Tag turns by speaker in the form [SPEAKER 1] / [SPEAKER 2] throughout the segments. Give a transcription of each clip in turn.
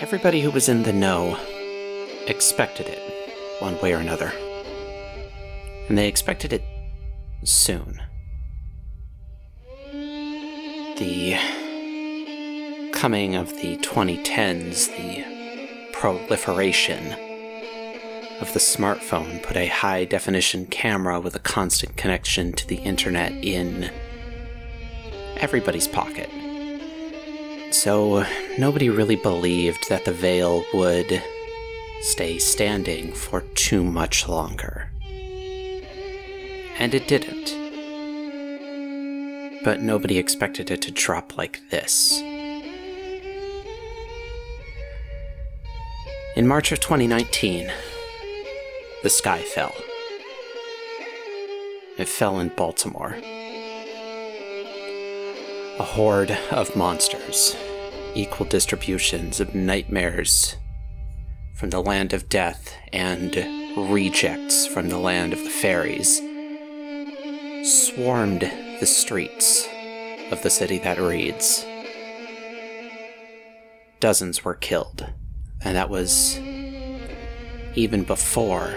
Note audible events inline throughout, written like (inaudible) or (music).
[SPEAKER 1] Everybody who was in the know expected it, one way or another. And they expected it soon. The coming of the 2010s, the proliferation of the smartphone put a high definition camera with a constant connection to the internet in everybody's pocket. So nobody really believed that the veil would stay standing for too much longer. And it didn't. But nobody expected it to drop like this. In March of 2019, the sky fell. It fell in Baltimore. A horde of monsters, equal distributions of nightmares from the land of death and rejects from the land of the fairies, swarmed the streets of the city that reads. Dozens were killed, and that was even before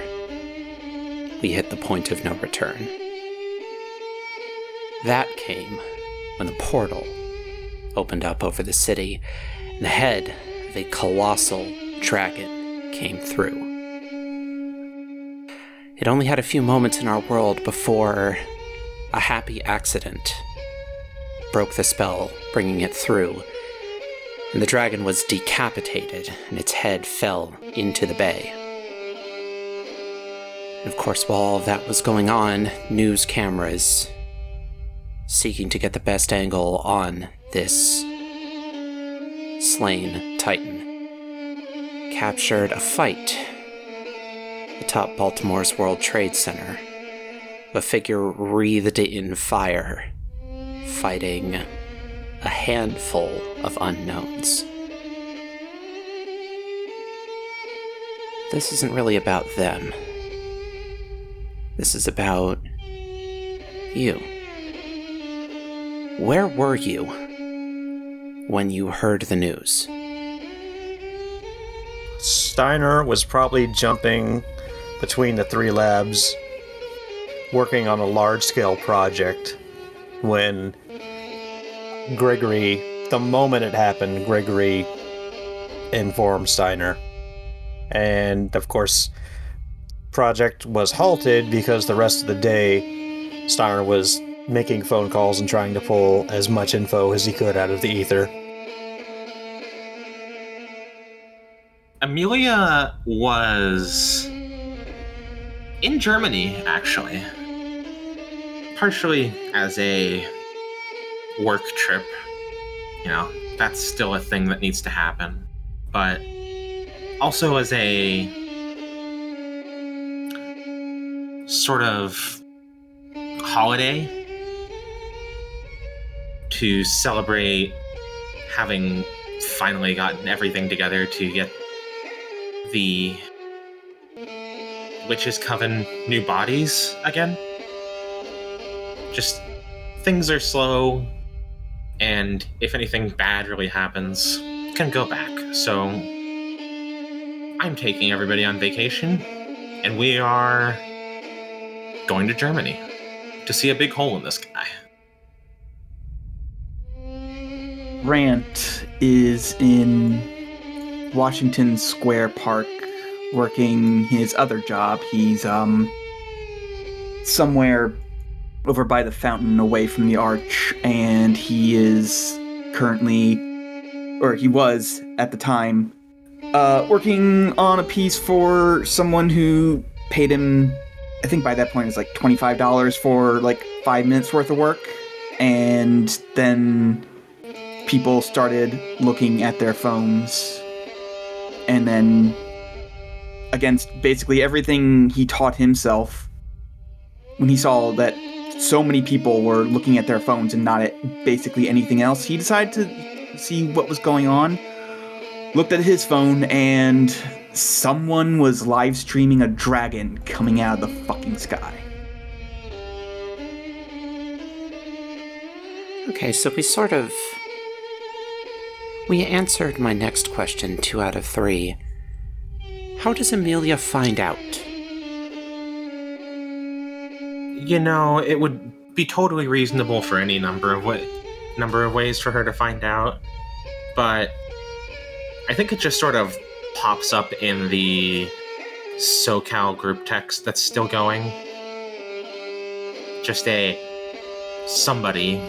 [SPEAKER 1] we hit the point of no return. That came when the portal opened up over the city, and the head of a colossal dragon came through. It only had a few moments in our world before a happy accident broke the spell, bringing it through, and the dragon was decapitated, and its head fell into the bay. And of course, while all that was going on, news cameras seeking to get the best angle on this slain Titan, captured a fight atop Baltimore's World Trade Center. A figure wreathed in fire, fighting a handful of unknowns. This isn't really about them. This is about you. Where were you when you heard the news?
[SPEAKER 2] Steiner was probably jumping between the three labs, working on a large scale project when Gregory, the moment it happened, Gregory informed Steiner. And of course, project was halted because the rest of the day Steiner was making phone calls and trying to pull as much info as he could out of the ether.
[SPEAKER 3] Amelia was in Germany, actually. Partially as a work trip. You know, that's still a thing that needs to happen. But also as a sort of holiday to celebrate having finally gotten everything together to get the Witches Coven new bodies again. Just things are slow, and if anything bad really happens, can go back. So I'm taking everybody on vacation, and we are going to Germany to see a big hole in the sky.
[SPEAKER 4] Grant is in Washington Square Park working his other job. He's um somewhere over by the fountain away from the arch and he is currently or he was at the time uh working on a piece for someone who paid him I think by that point it's like $25 for like 5 minutes worth of work and then people started looking at their phones. And then against basically everything he taught himself when he saw that so many people were looking at their phones and not at basically anything else he decided to see what was going on looked at his phone and someone was live streaming a dragon coming out of the fucking sky.
[SPEAKER 1] Okay, so we sort of We answered my next question two out of three. How does Amelia find out?
[SPEAKER 3] You know, it would be totally reasonable for any number of wa- number of ways for her to find out, but I think it just sort of pops up in the SoCal group text that's still going. Just a somebody,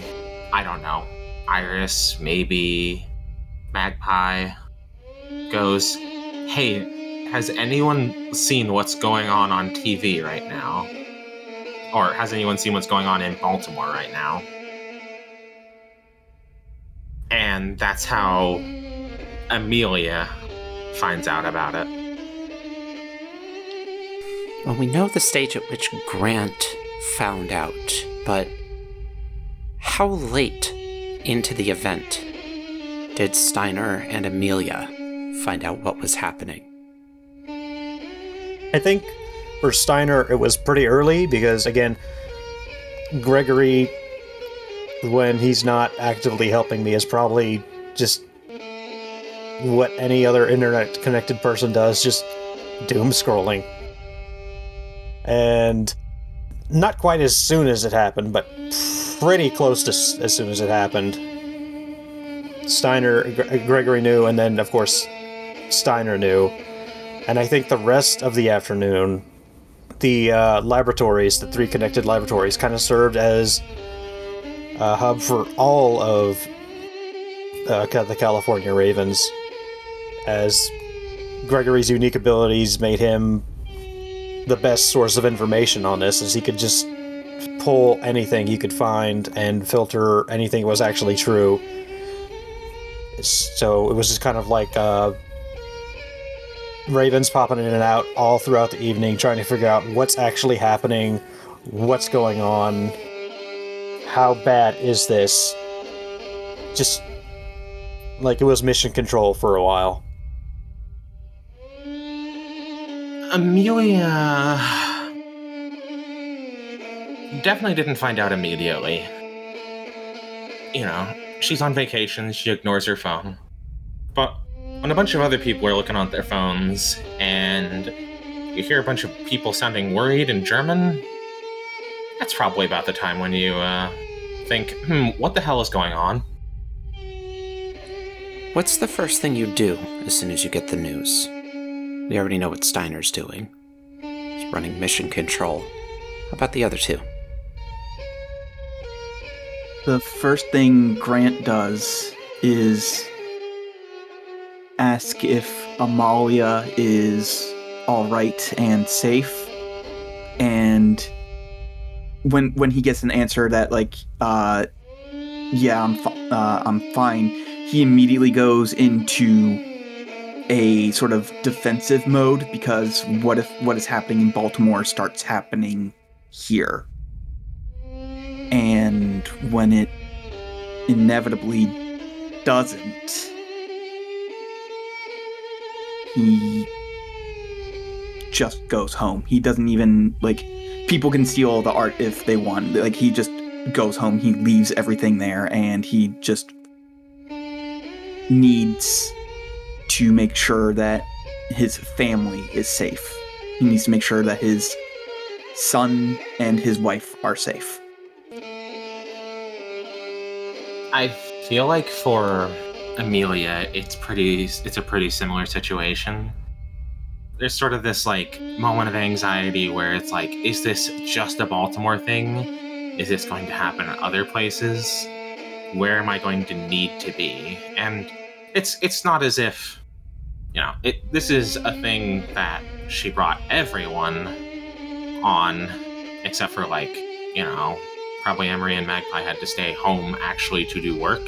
[SPEAKER 3] I don't know, Iris, maybe Magpie, goes, Hey, has anyone seen what's going on on TV right now? Or has anyone seen what's going on in Baltimore right now? And that's how Amelia finds out about it.
[SPEAKER 1] Well, we know the stage at which Grant found out, but how late into the event did Steiner and Amelia find out what was happening?
[SPEAKER 2] I think for Steiner, it was pretty early because, again, Gregory, when he's not actively helping me, is probably just what any other internet connected person does just doom scrolling. And not quite as soon as it happened, but pretty close to as soon as it happened. Steiner, Gregory knew, and then, of course, Steiner knew. And I think the rest of the afternoon, the uh, laboratories, the three connected laboratories, kind of served as a hub for all of uh, the California Ravens, as Gregory's unique abilities made him the best source of information on this, as he could just pull anything he could find and filter anything that was actually true. So it was just kind of like uh, Ravens popping in and out all throughout the evening, trying to figure out what's actually happening, what's going on, how bad is this. Just like it was mission control for a while.
[SPEAKER 3] Amelia definitely didn't find out immediately. You know, she's on vacation, she ignores her phone. But when a bunch of other people are looking on their phones and you hear a bunch of people sounding worried in German, that's probably about the time when you uh, think, hmm, what the hell is going on?
[SPEAKER 1] What's the first thing you do as soon as you get the news? We already know what Steiner's doing. He's running mission control. How about the other two?
[SPEAKER 4] The first thing Grant does is ask if Amalia is all right and safe. And when when he gets an answer that like uh yeah, I'm fi- uh, I'm fine, he immediately goes into a sort of defensive mode because what if what is happening in Baltimore starts happening here? And when it inevitably doesn't, he just goes home. He doesn't even like people can steal the art if they want. Like he just goes home. He leaves everything there and he just needs to make sure that his family is safe. He needs to make sure that his son and his wife are safe.
[SPEAKER 3] I feel like for Amelia, it's pretty. It's a pretty similar situation. There's sort of this like moment of anxiety where it's like, is this just a Baltimore thing? Is this going to happen in other places? Where am I going to need to be? And it's it's not as if, you know, it. This is a thing that she brought everyone on, except for like, you know, probably Emery and Magpie had to stay home actually to do work.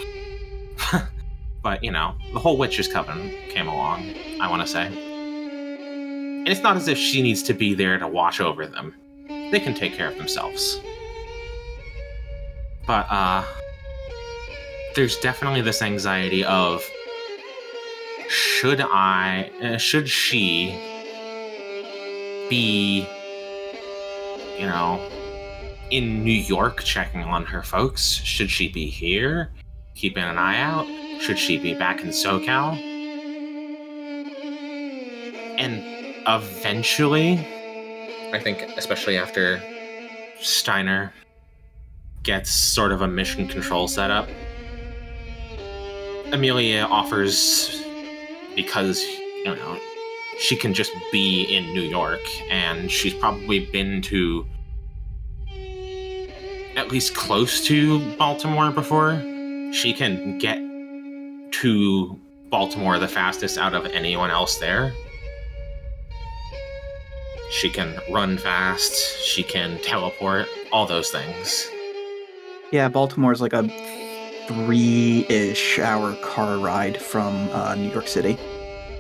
[SPEAKER 3] (laughs) but, you know, the whole Witches Coven came along, I want to say. And it's not as if she needs to be there to watch over them. They can take care of themselves. But, uh, there's definitely this anxiety of should I, uh, should she be, you know, in New York checking on her folks? Should she be here, keeping an eye out? should she be back in SoCal? And eventually, I think, especially after Steiner gets sort of a mission control setup, Amelia offers because, you know, she can just be in New York and she's probably been to at least close to Baltimore before. She can get to Baltimore the fastest out of anyone else there. She can run fast, she can teleport, all those things.
[SPEAKER 4] Yeah, Baltimore's like a three-ish hour car ride from uh, New York City.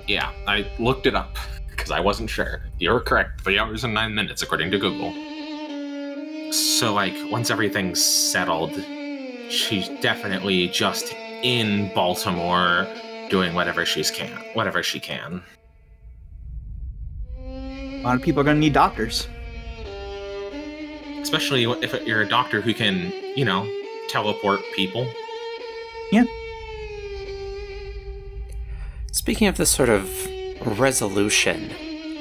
[SPEAKER 3] Yeah, I looked it up because I wasn't sure. You're correct. Three hours and nine minutes, according to Google. So, like, once everything's settled, she's definitely just in Baltimore doing whatever she's can, whatever she can.
[SPEAKER 4] A lot of people are going to need doctors.
[SPEAKER 3] Especially if you're a doctor who can, you know, teleport people. Yeah.
[SPEAKER 1] Speaking of this sort of resolution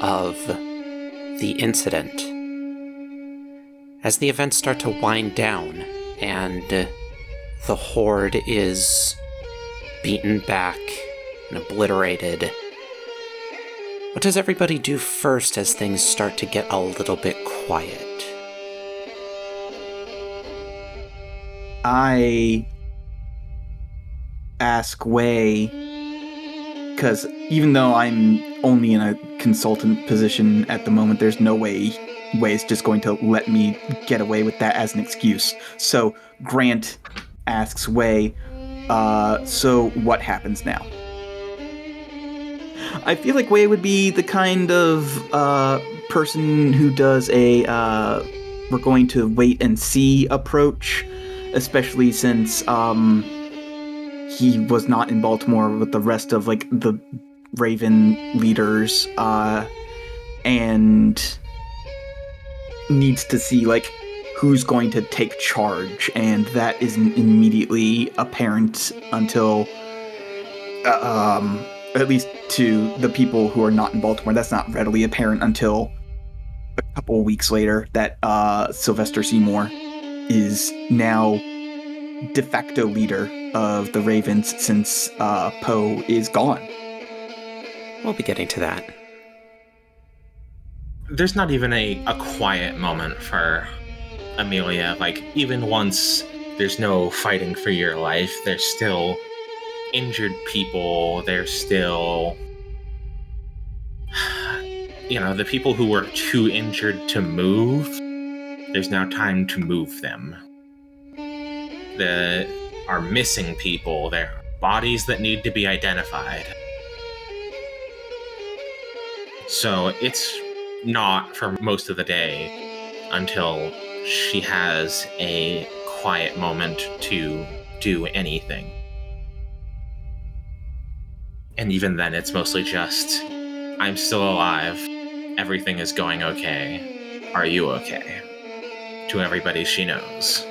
[SPEAKER 1] of the incident, as the events start to wind down and uh, the horde is beaten back and obliterated, what does everybody do first as things start to get a little bit quiet?
[SPEAKER 4] I ask Way because even though I'm only in a consultant position at the moment, there's no way Way is just going to let me get away with that as an excuse. So Grant asks Way, uh, so what happens now? I feel like Way would be the kind of uh, person who does a uh, we're going to wait and see approach, especially since um, he was not in Baltimore with the rest of like the Raven leaders, uh, and needs to see like who's going to take charge, and that isn't immediately apparent until, uh, um, at least to the people who are not in Baltimore. That's not readily apparent until a couple weeks later that uh, Sylvester Seymour is now de facto leader of the Ravens since uh, Poe is gone.
[SPEAKER 1] We'll be getting to that.
[SPEAKER 3] There's not even a, a quiet moment for Amelia. Like, even once there's no fighting for your life, there's still injured people, there's still. (sighs) You know, the people who were too injured to move, there's now time to move them. There are missing people, there are bodies that need to be identified. So it's not for most of the day until she has a quiet moment to do anything. And even then, it's mostly just, I'm still alive. Everything is going okay. Are you okay? To everybody she knows.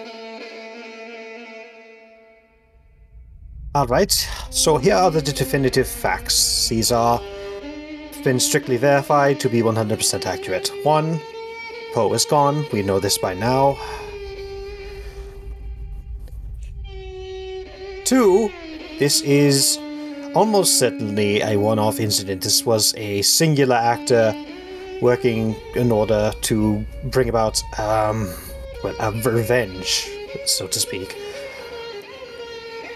[SPEAKER 2] Alright, so here are the definitive facts. These are been strictly verified to be 100% accurate. One, Poe is gone. We know this by now. Two, this is almost certainly a one off incident. This was a singular actor working in order to bring about, um, well, a revenge, so to speak.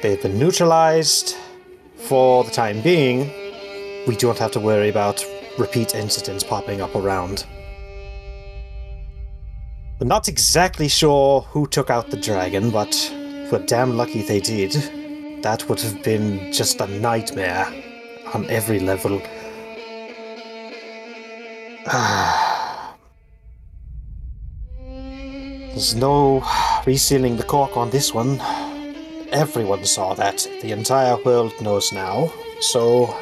[SPEAKER 2] They've been neutralized for the time being. We don't have to worry about repeat incidents popping up around. We're not exactly sure who took out the dragon, but we're damn lucky they did. That would have been just a nightmare on every level. (sighs) There's no resealing the cork on this one. Everyone saw that. The entire world knows now. So,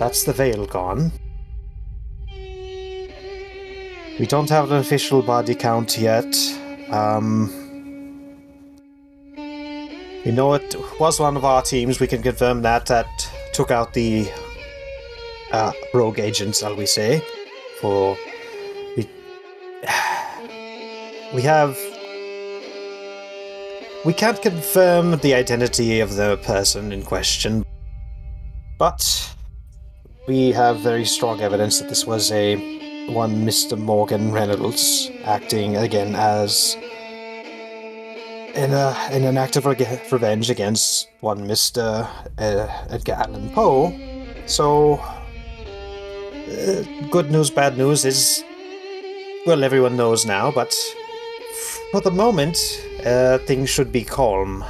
[SPEAKER 2] that's the veil gone. We don't have an official body count yet. Um, We know it was one of our teams. We can confirm that that took out the uh, rogue agent, shall we say? For we (sighs) we have we can't confirm the identity of the person in question, but we have very strong evidence that this was a one Mr. Morgan Reynolds acting again as in a in an act of revenge against one Mr. Uh, Edgar Allan Poe. So, uh, good news, bad news is well, everyone knows now, but for the moment, uh, things should be calm.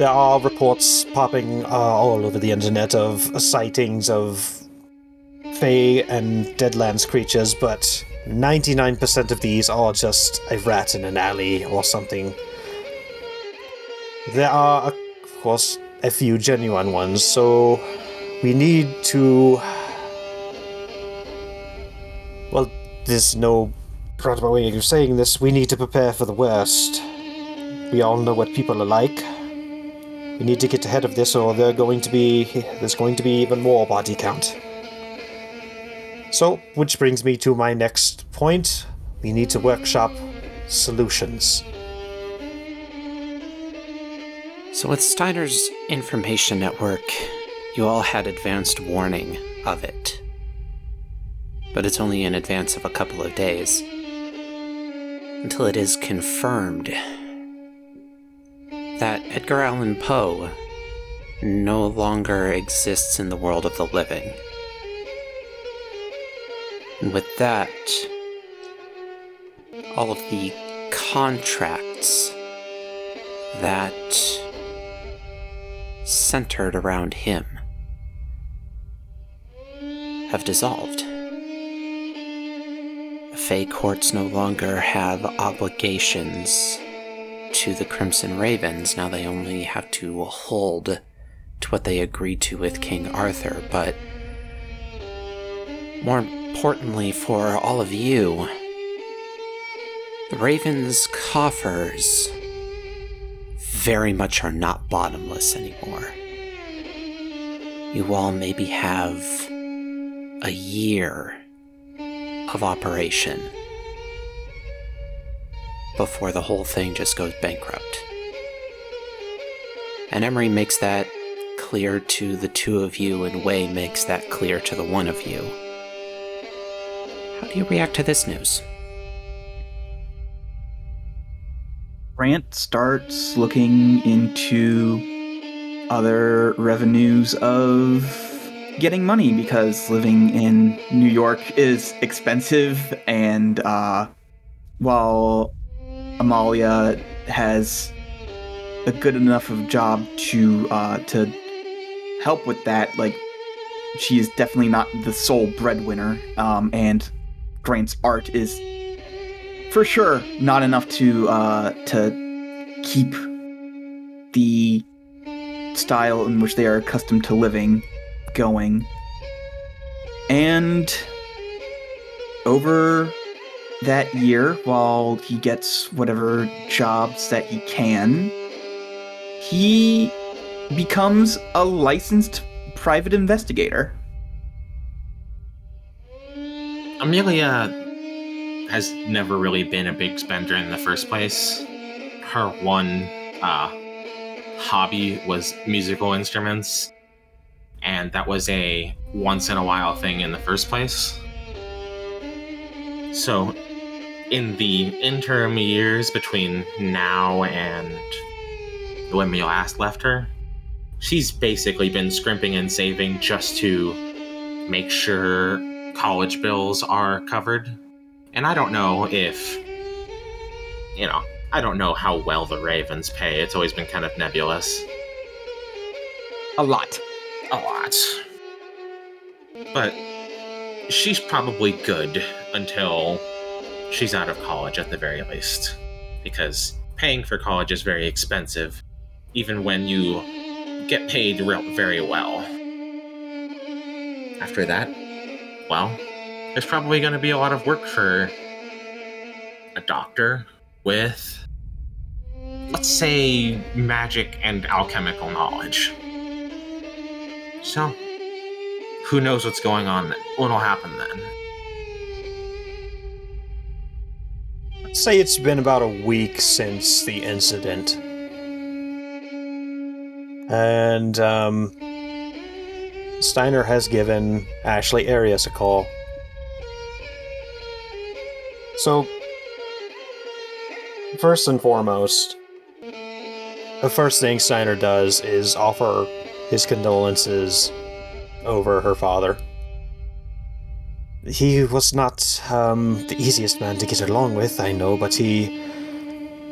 [SPEAKER 2] There are reports popping uh, all over the internet of sightings of Fey and Deadlands creatures, but 99% of these are just a rat in an alley or something. There are, of course, a few genuine ones, so we need to. Well, there's no roundabout way of saying this. We need to prepare for the worst. We all know what people are like. We need to get ahead of this, or they're going to be. There's going to be even more body count. So, which brings me to my next point. We need to workshop solutions.
[SPEAKER 1] So, with Steiner's information network, you all had advanced warning of it. But it's only in advance of a couple of days. Until it is confirmed that Edgar Allan Poe no longer exists in the world of the living. And with that, all of the contracts that centered around him have dissolved. The Fey courts no longer have obligations to the Crimson Ravens. Now they only have to hold to what they agreed to with King Arthur, but more importantly for all of you, the Ravens' coffers very much are not bottomless anymore. You all maybe have a year of operation before the whole thing just goes bankrupt. And Emery makes that clear to the two of you, and Way makes that clear to the one of you. How do you react to this news?
[SPEAKER 4] Grant starts looking into other revenues of getting money because living in New York is expensive, and uh, while Amalia has a good enough of job to uh, to help with that, like she is definitely not the sole breadwinner, um, and Grant's art is for sure not enough to uh, to keep the style in which they are accustomed to living going. And over that year, while he gets whatever jobs that he can, he becomes a licensed private investigator.
[SPEAKER 3] Amelia has never really been a big spender in the first place. Her one uh, hobby was musical instruments, and that was a once in a while thing in the first place. So, in the interim years between now and when we last left her, she's basically been scrimping and saving just to make sure college bills are covered. And I don't know if, you know, I don't know how well the Ravens pay. It's always been kind of nebulous.
[SPEAKER 4] A lot.
[SPEAKER 3] A lot. But she's probably good until she's out of college at the very least. Because paying for college is very expensive, even when you get paid real, very well. After that, well, there's probably going to be a lot of work for a doctor with, let's say, magic and alchemical knowledge. So, who knows what's going on? What'll happen then?
[SPEAKER 2] Say it's been about a week since the incident. And, um, Steiner has given Ashley Arias a call. So, first and foremost, the first thing Steiner does is offer his condolences over her father. He was not um, the easiest man to get along with, I know, but he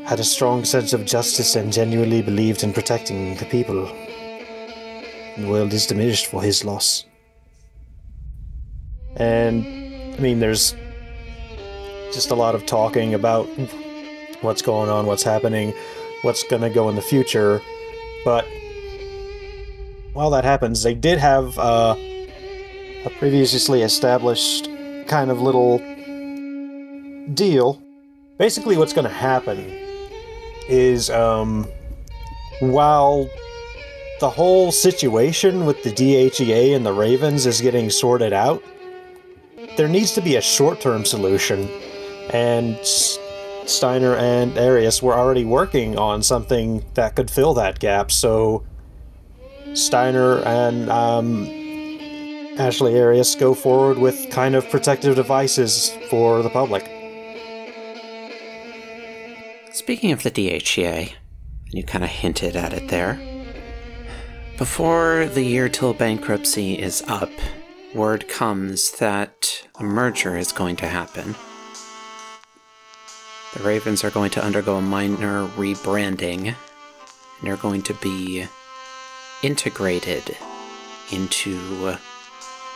[SPEAKER 2] had a strong sense of justice and genuinely believed in protecting the people. The world is diminished for his loss. And, I mean, there's just a lot of talking about what's going on, what's happening, what's going to go in the future. But while that happens, they did have uh, a previously established kind of little deal. Basically, what's going to happen is um, while the whole situation with the DHEA and the Ravens is getting sorted out, there needs to be a short term solution. And Steiner and Arias were already working on something that could fill that gap, so Steiner and um, Ashley Arias go forward with kind of protective devices for the public.
[SPEAKER 1] Speaking of the DHEA, you kind of hinted at it there, before the year till bankruptcy is up, word comes that a merger is going to happen. The Ravens are going to undergo a minor rebranding, and they're going to be integrated into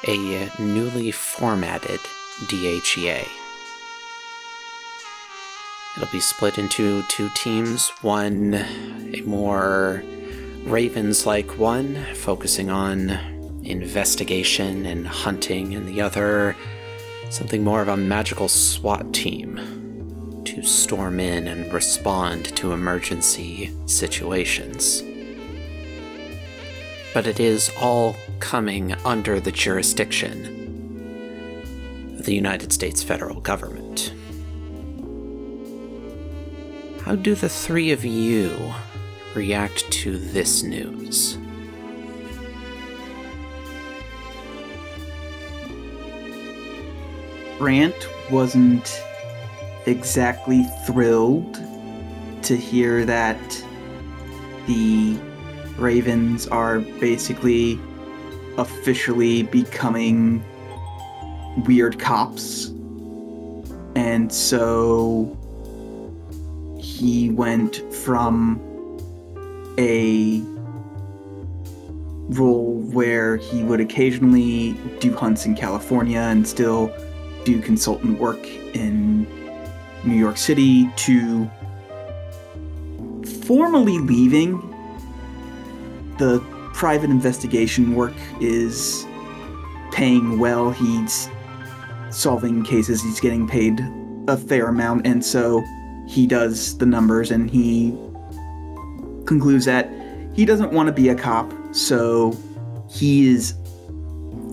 [SPEAKER 1] a uh, newly formatted DHEA. It'll be split into two teams one, a more Ravens like one, focusing on investigation and hunting, and the other, something more of a magical SWAT team to storm in and respond to emergency situations. But it is all coming under the jurisdiction of the United States federal government. How do the three of you react to this news?
[SPEAKER 4] Grant wasn't exactly thrilled to hear that the Ravens are basically officially becoming weird cops. And so he went from a role where he would occasionally do hunts in California and still do consultant work in New York City to formally leaving. The private investigation work is paying well. He's solving cases, he's getting paid a fair amount, and so he does the numbers and he concludes that he doesn't want to be a cop, so he is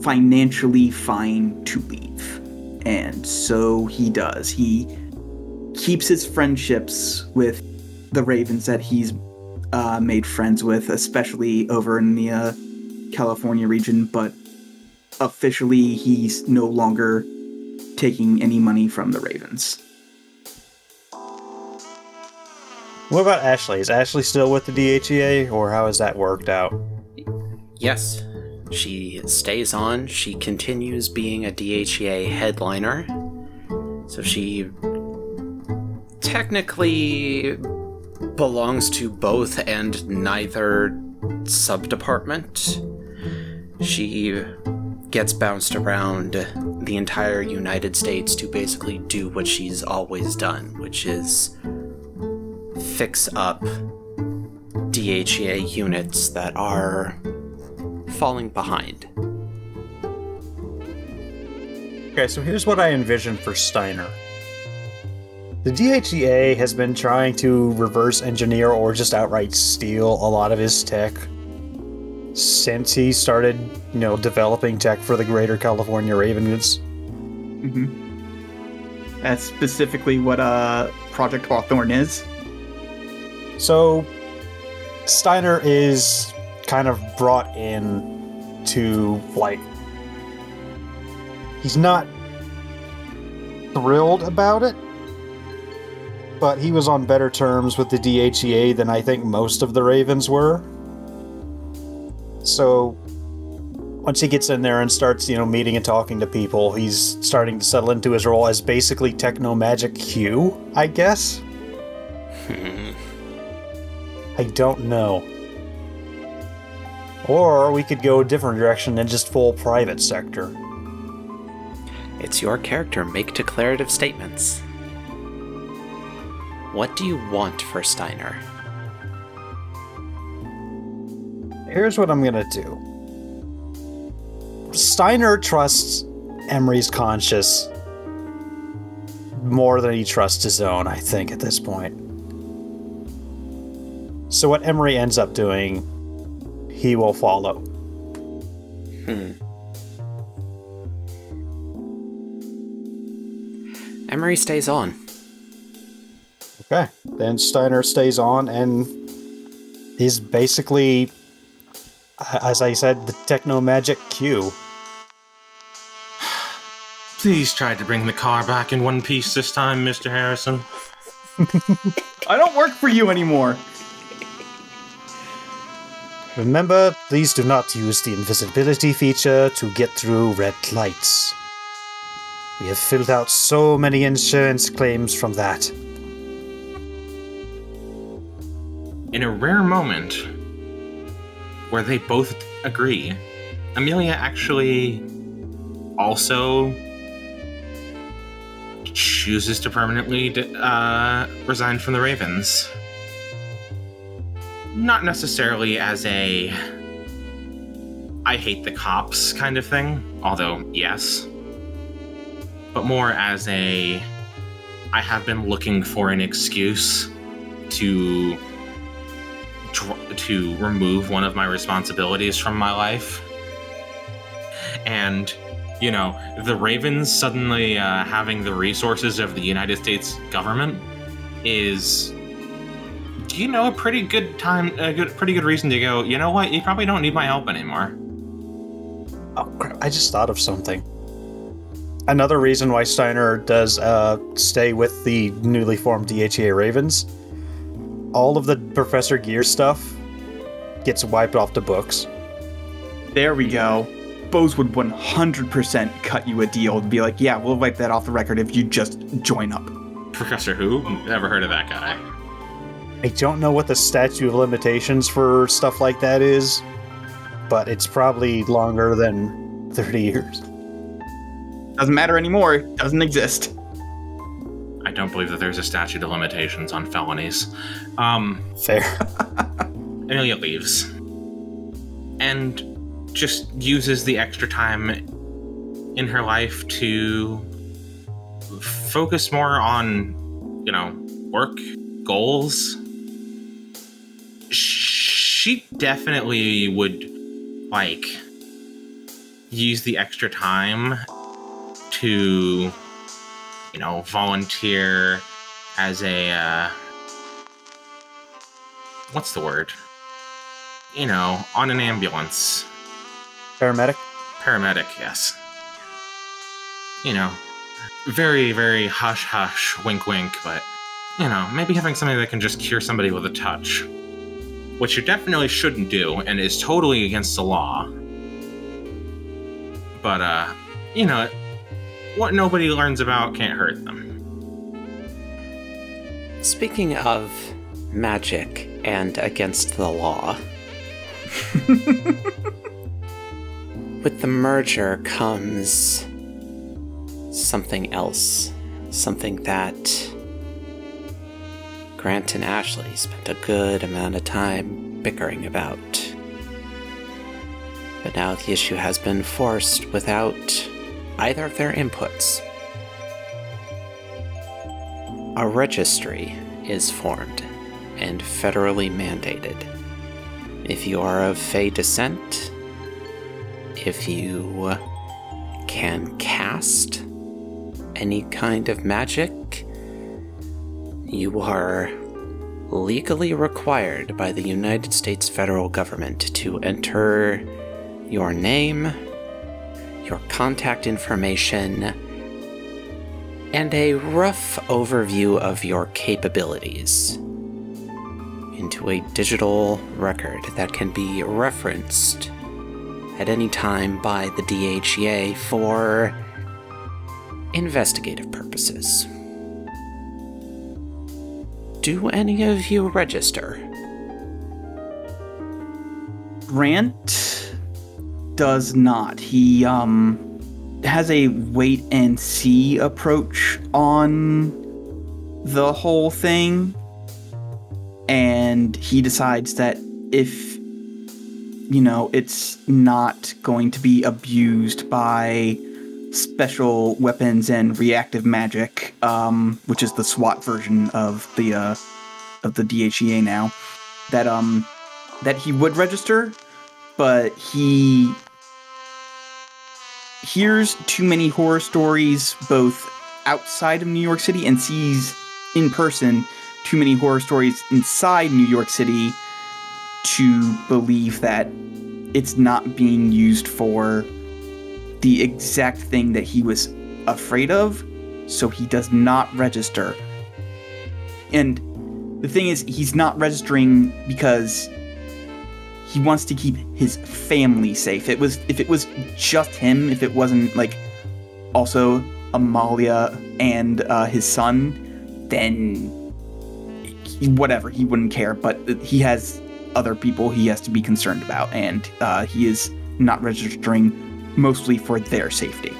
[SPEAKER 4] financially fine to leave. And so he does. He keeps his friendships with the Ravens that he's uh, made friends with, especially over in the uh, California region, but officially he's no longer taking any money from the Ravens.
[SPEAKER 2] What about Ashley? Is Ashley still with the DHEA, or how has that worked out?
[SPEAKER 1] Yes, she stays on. She continues being a DHEA headliner. So she technically belongs to both and neither subdepartment. She gets bounced around the entire United States to basically do what she's always done, which is fix up DHEA units that are falling behind.
[SPEAKER 2] Okay, so here's what I envision for Steiner. The DHEA has been trying to reverse engineer or just outright steal a lot of his tech since he started, you know, developing tech for the Greater California Ravens.
[SPEAKER 4] Mm-hmm. That's specifically what uh, Project Hawthorne is.
[SPEAKER 2] So Steiner is kind of brought in to like he's not thrilled about it but he was on better terms with the DHEA than I think most of the Ravens were. So once he gets in there and starts, you know, meeting and talking to people, he's starting to settle into his role as basically techno magic Q, I guess. (laughs) I don't know. Or we could go a different direction and just full private sector.
[SPEAKER 1] It's your character. Make declarative statements. What do you want for Steiner?
[SPEAKER 2] Here's what I'm gonna do. Steiner trusts Emery's conscience more than he trusts his own, I think, at this point. So what Emery ends up doing, he will follow.
[SPEAKER 1] Hmm. Emery stays on.
[SPEAKER 2] Okay. Then Steiner stays on and is basically, as I said, the techno magic Q. (sighs)
[SPEAKER 3] Please try to bring the car back in one piece this time, Mr. Harrison.
[SPEAKER 4] I don't work for you anymore.
[SPEAKER 2] Remember, please do not use the invisibility feature to get through red lights. We have filled out so many insurance claims from that.
[SPEAKER 3] In a rare moment where they both agree, Amelia actually also chooses to permanently uh, resign from the Ravens. Not necessarily as a I hate the cops kind of thing, although, yes. But more as a I have been looking for an excuse to to remove one of my responsibilities from my life. And, you know, the Ravens suddenly uh, having the resources of the United States government is, you know, a pretty good time, a good, pretty good reason to go. You know what? You probably don't need my help anymore.
[SPEAKER 2] Oh crap, I just thought of something. Another reason why Steiner does uh, stay with the newly formed DHEA Ravens, all of the Professor Gear stuff gets wiped off the books.
[SPEAKER 4] There we go. Bose would 100% cut you a deal and be like, yeah, we'll wipe that off the record if you just join up.
[SPEAKER 3] Professor Who? Never heard of that guy.
[SPEAKER 2] I don't know what the statute of limitations for stuff like that is, but it's probably longer than 30 years.
[SPEAKER 4] Doesn't matter anymore. Doesn't exist.
[SPEAKER 3] Don't believe that there's a statute of limitations on felonies. Um,
[SPEAKER 2] Fair. (laughs)
[SPEAKER 3] Amelia leaves and just uses the extra time in her life to focus more on, you know, work, goals. She definitely would, like, use the extra time to, you know, volunteer as a, uh, what's the word? You know, on an ambulance.
[SPEAKER 2] Paramedic?
[SPEAKER 3] Paramedic, yes. You know, very, very hush hush, wink wink, but, you know, maybe having something that can just cure somebody with a touch. Which you definitely shouldn't do, and is totally against the law. But, uh, you know, what nobody learns about can't hurt them.
[SPEAKER 1] Speaking of magic and against the law, (laughs) with the merger comes something else. Something that Grant and Ashley spent a good amount of time bickering about. But now the issue has been forced without either of their inputs. a registry is formed and federally mandated. If you are of Fey descent, if you can cast any kind of magic, you are legally required by the United States federal government to enter your name, your contact information, and a rough overview of your capabilities into a digital record that can be referenced at any time by the DHEA for investigative purposes. Do any of you register?
[SPEAKER 4] Grant does not. He um has a wait and see approach on the whole thing. And he decides that if you know, it's not going to be abused by special weapons and reactive magic, um, which is the SWAT version of the uh, of the DHEA now. That um that he would register, but he hears too many horror stories both outside of New York City and sees in person too many horror stories inside New York City to believe that it's not being used for the exact thing that he was afraid of, so he does not register. And the thing is, he's not registering because he wants to keep his family safe. It was if it was just him, if it wasn't like also Amelia and uh, his son, then he- whatever he wouldn't care. But he has other people he has to be concerned about, and uh, he is not registering mostly for their safety.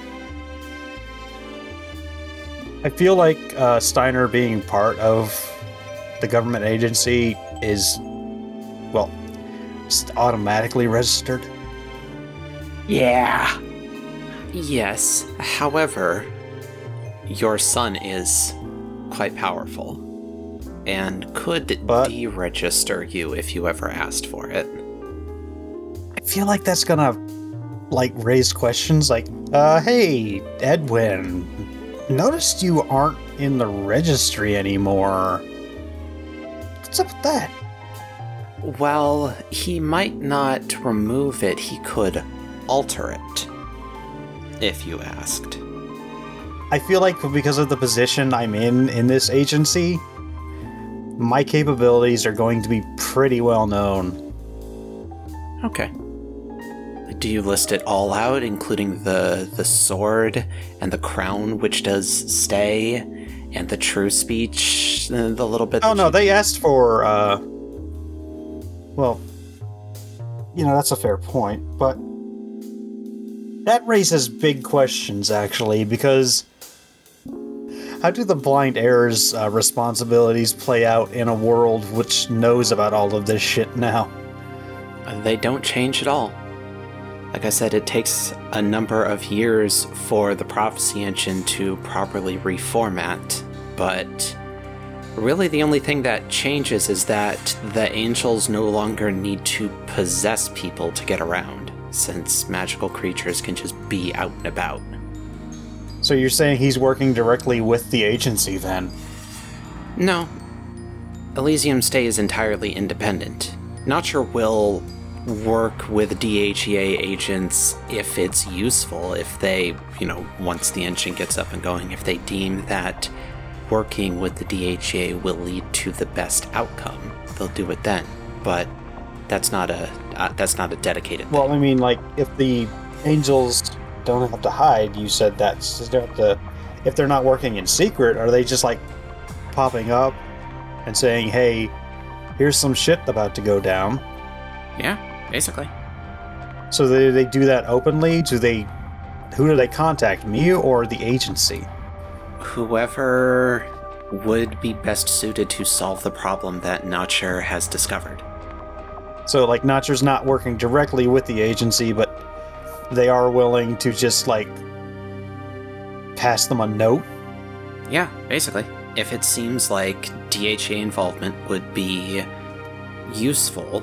[SPEAKER 2] I feel like uh, Steiner being part of the government agency is, well, just automatically registered.
[SPEAKER 4] Yeah.
[SPEAKER 1] Yes. However, your son is quite powerful and could
[SPEAKER 2] But-
[SPEAKER 1] deregister you if you ever asked for it.
[SPEAKER 2] I feel like that's gonna, like, raise questions like, uh, hey, Edwin, noticed you aren't in the registry anymore. What's up with that?
[SPEAKER 1] Well, he might not remove it, he could alter it. If you asked.
[SPEAKER 2] I feel like because of the position I'm in in this agency, my capabilities are going to be pretty well known.
[SPEAKER 1] Okay. Do you list it all out, including the the sword and the crown, which does stay, and the true speech, uh, the little bit?
[SPEAKER 2] Oh no,
[SPEAKER 1] you-
[SPEAKER 2] they asked for uh well you know, that's a fair point, but that raises big questions actually because how do the blind heirs uh, responsibilities play out in a world which knows about all of this shit now?
[SPEAKER 1] They don't change at all. Like I said, it takes a number of years for the prophecy engine to properly reformat, but really the only thing that changes is that the angels no longer need to possess people to get around, since magical creatures can just be out and about.
[SPEAKER 2] So you're saying he's working directly with the agency then?
[SPEAKER 1] No. Elysium stays entirely independent. Notcher will work with DHEA agents if it's useful, if they, you know, once the engine gets up and going, if they deem that working with the DHA will lead to the best outcome, they'll do it then. But that's not a uh, that's not a dedicated
[SPEAKER 2] Well, I mean, like, if the angels don't have to hide, you said that. So they don't have to, if they're not working in secret, are they just like popping up and saying, "Hey, here's some shit about to go down"?
[SPEAKER 1] Yeah, basically.
[SPEAKER 2] So they they do that openly? Do they? Who do they contact? Me or the agency?
[SPEAKER 1] Whoever would be best suited to solve the problem that Notcher has discovered.
[SPEAKER 2] So like, Notcher's not working directly with the agency, but they are willing to just like pass them a note.
[SPEAKER 1] Yeah, basically. if it seems like DHA involvement would be useful,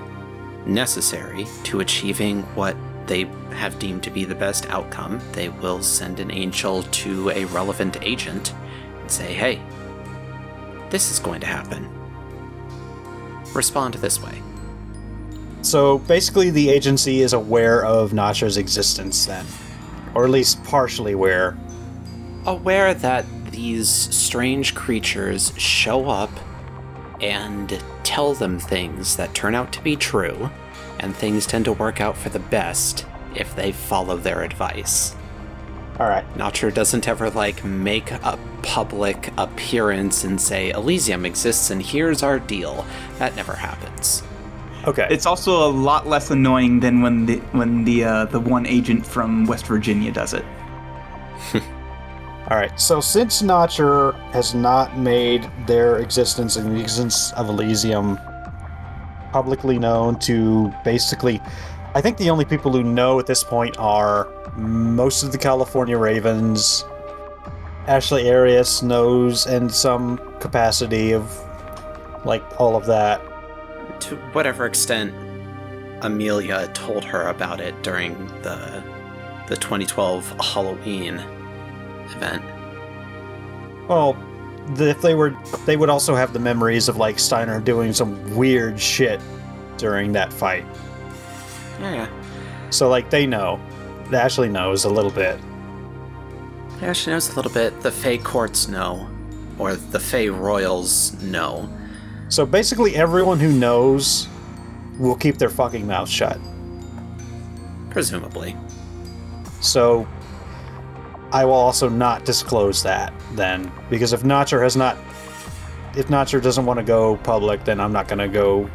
[SPEAKER 1] necessary to achieving what they have deemed to be the best outcome, they will send an angel to a relevant agent and say, hey, this is going to happen. Respond this way.
[SPEAKER 2] So basically, the agency is aware of Notcher's existence then, or at least partially aware.
[SPEAKER 1] Aware that these strange creatures show up and tell them things that turn out to be true, and things tend to work out for the best if they follow their advice.
[SPEAKER 2] All right.
[SPEAKER 1] Notcher doesn't ever like make a public appearance and say Elysium exists and here's our deal. That never happens.
[SPEAKER 2] Okay.
[SPEAKER 4] It's also a lot less annoying than when the when the uh, the one agent from West Virginia does it. (laughs)
[SPEAKER 2] All right. So since Notcher has not made their existence and the existence of Elysium publicly known to basically, I think the only people who know at this point are most of the California Ravens. Ashley Arias knows in some capacity of like all of that.
[SPEAKER 1] To whatever extent Amelia told her about it during the the 2012 Halloween event.
[SPEAKER 2] Well, if they were, they would also have the memories of like Steiner doing some weird shit during that fight.
[SPEAKER 1] Yeah.
[SPEAKER 2] So like they know. Ashley knows a little bit.
[SPEAKER 1] She knows a little bit. The Fey courts know, or the Fey royals know.
[SPEAKER 2] So basically, everyone who knows will keep their fucking mouth shut.
[SPEAKER 1] Presumably.
[SPEAKER 2] So I will also not disclose that then, because if Notcher has not, if Notcher doesn't want to go public, then I'm not going to go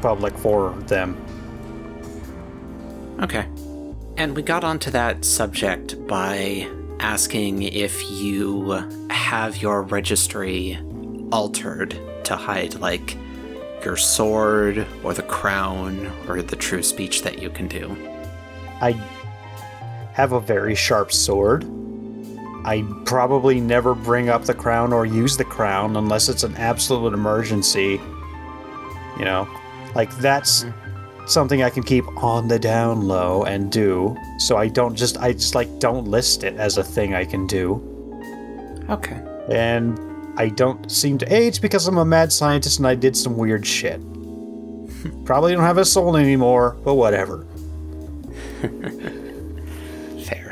[SPEAKER 2] public for them.
[SPEAKER 1] Okay. And we got onto that subject by asking if you have your registry altered to hide, like, your sword, or the crown, or the true speech that you can do.
[SPEAKER 2] I have a very sharp sword. I probably never bring up the crown or use the crown unless it's an absolute emergency. You know, like that's mm-hmm. something I can keep on the down low and do. So I don't just I just like don't list it as a thing I can do.
[SPEAKER 1] Okay.
[SPEAKER 2] And I don't seem to age because I'm a mad scientist and I did some weird shit. (laughs) Probably don't have a soul anymore, but whatever. (laughs)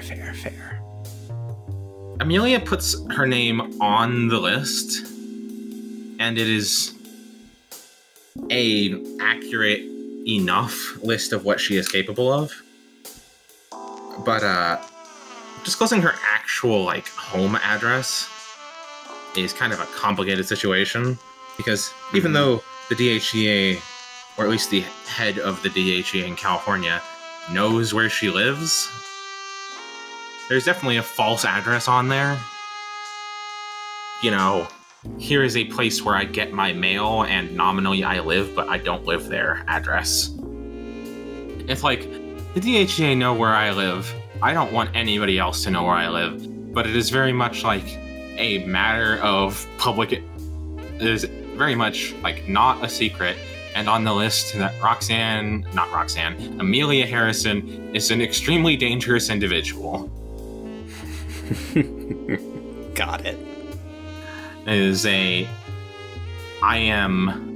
[SPEAKER 1] Fair, fair.
[SPEAKER 3] Amelia puts her name on the list, and it is a accurate enough list of what she is capable of. But uh disclosing her actual like home address is kind of a complicated situation because even
[SPEAKER 1] Mhm.
[SPEAKER 3] though the DHEA or at least the head of the DHEA in California knows where she lives, there's definitely a false address on there. You know, here is a place where I get my mail and nominally I live, but I don't live there address. It's like the DHEA know where I live, I don't want anybody else to know where I live, but it is very much like a matter of public it is very much like not a secret and on the list that Roxanne, not Roxanne, Amelia Harrison is an extremely dangerous individual. (laughs)
[SPEAKER 1] Got it.
[SPEAKER 3] is a I am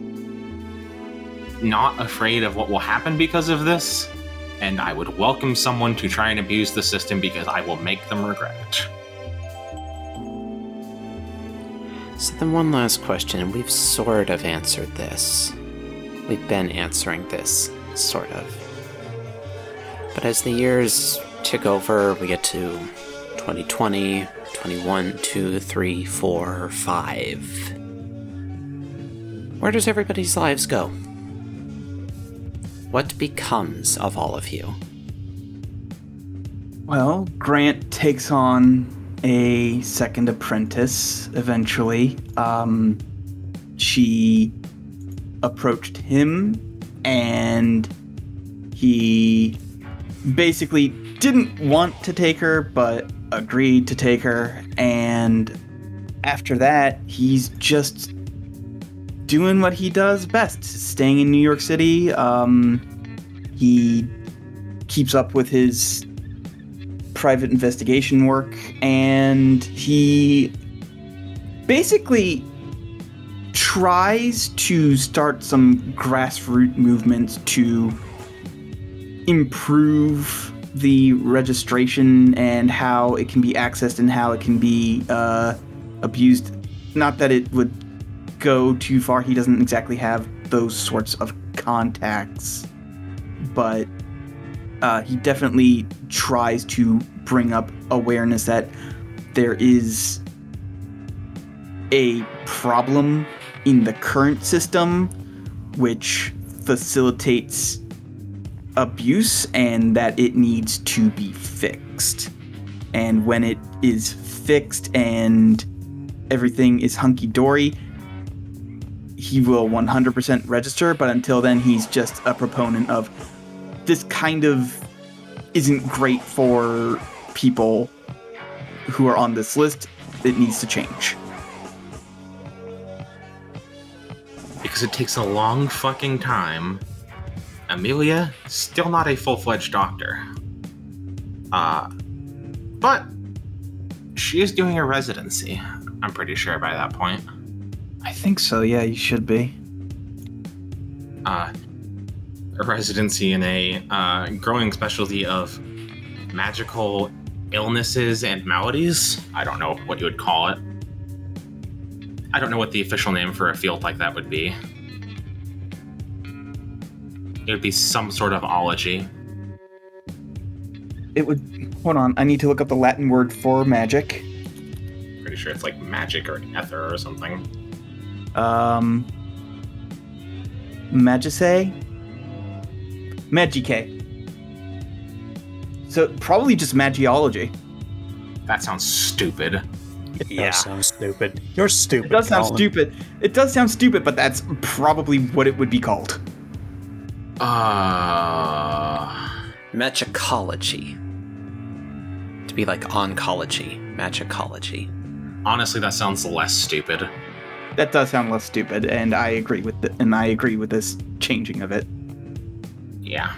[SPEAKER 3] not afraid of what will happen because of this, and I would welcome someone to try and abuse the system because I will make them regret it.
[SPEAKER 1] So then one last question, we've sort of answered this. We've been answering this, sort of. But as the years tick over, we get to 2020, 21, 2, 3, 4, 5. Where does everybody's lives go? What becomes of all of you?
[SPEAKER 4] Well, Grant takes on a second apprentice eventually. Um, she approached him and he basically didn't want to take her but agreed to take her and after that, he's just doing what he does best, staying in New York City. Um, he keeps up with his private investigation work, and he basically tries to start some grassroots movements to improve the registration and how it can be accessed and how it can be uh, abused. Not that it would go too far. He doesn't exactly have those sorts of contacts, but uh, he definitely tries to bring up awareness that there is a problem in the current system which facilitates abuse and that it needs to be fixed. And when it is fixed and everything is hunky dory, he will 100% register, but until then, he's just a proponent of this kind of isn't great for people who are on this list. It needs to change.
[SPEAKER 3] Because it takes a long fucking time. Amelia, still not a full fledged doctor. Uh, but she is doing a residency, I'm pretty sure by that point.
[SPEAKER 4] I think so, yeah, you should be.
[SPEAKER 3] uh, a residency in a uh, growing specialty of magical illnesses and maladies. I don't know what you would call it. I don't know what the official name for a field like that would be. It would be some sort of ology.
[SPEAKER 4] It would. Hold on, I need to look up the Latin word for magic.
[SPEAKER 3] Pretty sure it's like magic or ether or something.
[SPEAKER 4] Um. Magice? Magicae. So, probably just magiology.
[SPEAKER 3] That sounds stupid.
[SPEAKER 2] It
[SPEAKER 1] Yeah.
[SPEAKER 2] does sound stupid. You're stupid.
[SPEAKER 4] It does sound stupid. It does sound stupid, but that's probably what it would be called.
[SPEAKER 3] Uh,
[SPEAKER 1] Magicology. To be like oncology. Magicology.
[SPEAKER 3] honestly, that sounds less stupid.
[SPEAKER 4] That does sound less stupid, and I agree with the, and I agree with this changing of it.
[SPEAKER 3] Yeah.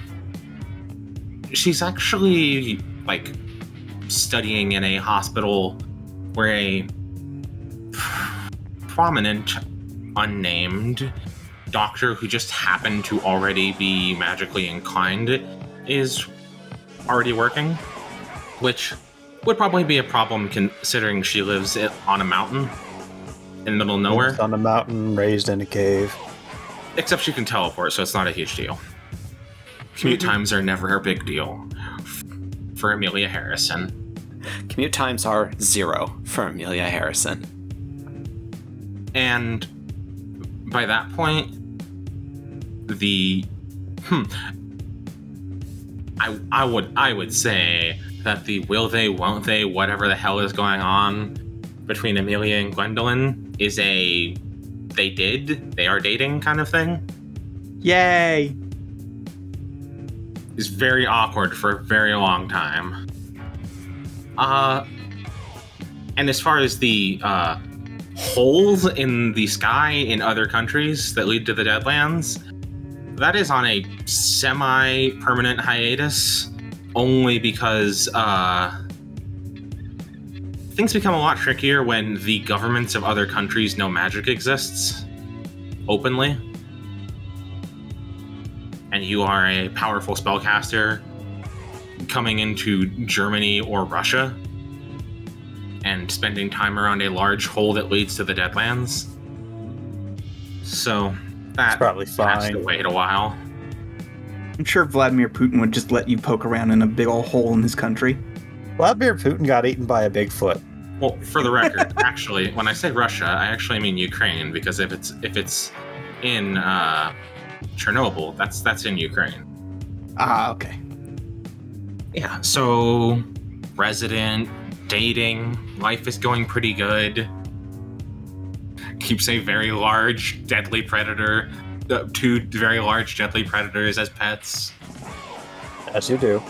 [SPEAKER 3] She's actually like studying in a hospital where a prominent unnamed doctor who just happened to already be magically inclined is already working, which would probably be a problem considering she lives on a mountain in the middle of nowhere.
[SPEAKER 2] Lived on a mountain, raised in a cave.
[SPEAKER 3] Except she can teleport, so it's not a huge deal. Commute times are never a big deal for Amelia Harrison.
[SPEAKER 1] Commute times are zero for Amelia Harrison.
[SPEAKER 3] And by that point, the hmm, I I would I would say that the will they won't they whatever the hell is going on between Amelia and Gwendolyn is a they did they are dating kind of thing
[SPEAKER 4] Yay!
[SPEAKER 3] is very awkward for a very long time. Uh, and as far as the uh, holes in the sky in other countries that lead to the Deadlands, that is on a semi permanent hiatus only because uh, things become a lot trickier when the governments of other countries know magic exists openly. And you are a powerful spellcaster coming into Germany or Russia and spending time around a large hole that leads to the Deadlands. So
[SPEAKER 2] It's
[SPEAKER 3] that
[SPEAKER 2] probably
[SPEAKER 3] has to wait a while.
[SPEAKER 4] I'm sure Vladimir Putin would just let you poke around in a big old hole in his country.
[SPEAKER 2] Vladimir Putin got eaten by a Bigfoot.
[SPEAKER 3] Well, for the record, (laughs) actually, when I say Russia, I actually mean Ukraine because if it's if it's in uh, Chernobyl, that's that's in Ukraine.
[SPEAKER 4] Ah, okay.
[SPEAKER 3] Yeah, so resident, dating, life is going pretty good. Keeps a very large, deadly predator, uh, two very large, deadly predators as pets.
[SPEAKER 2] As you do.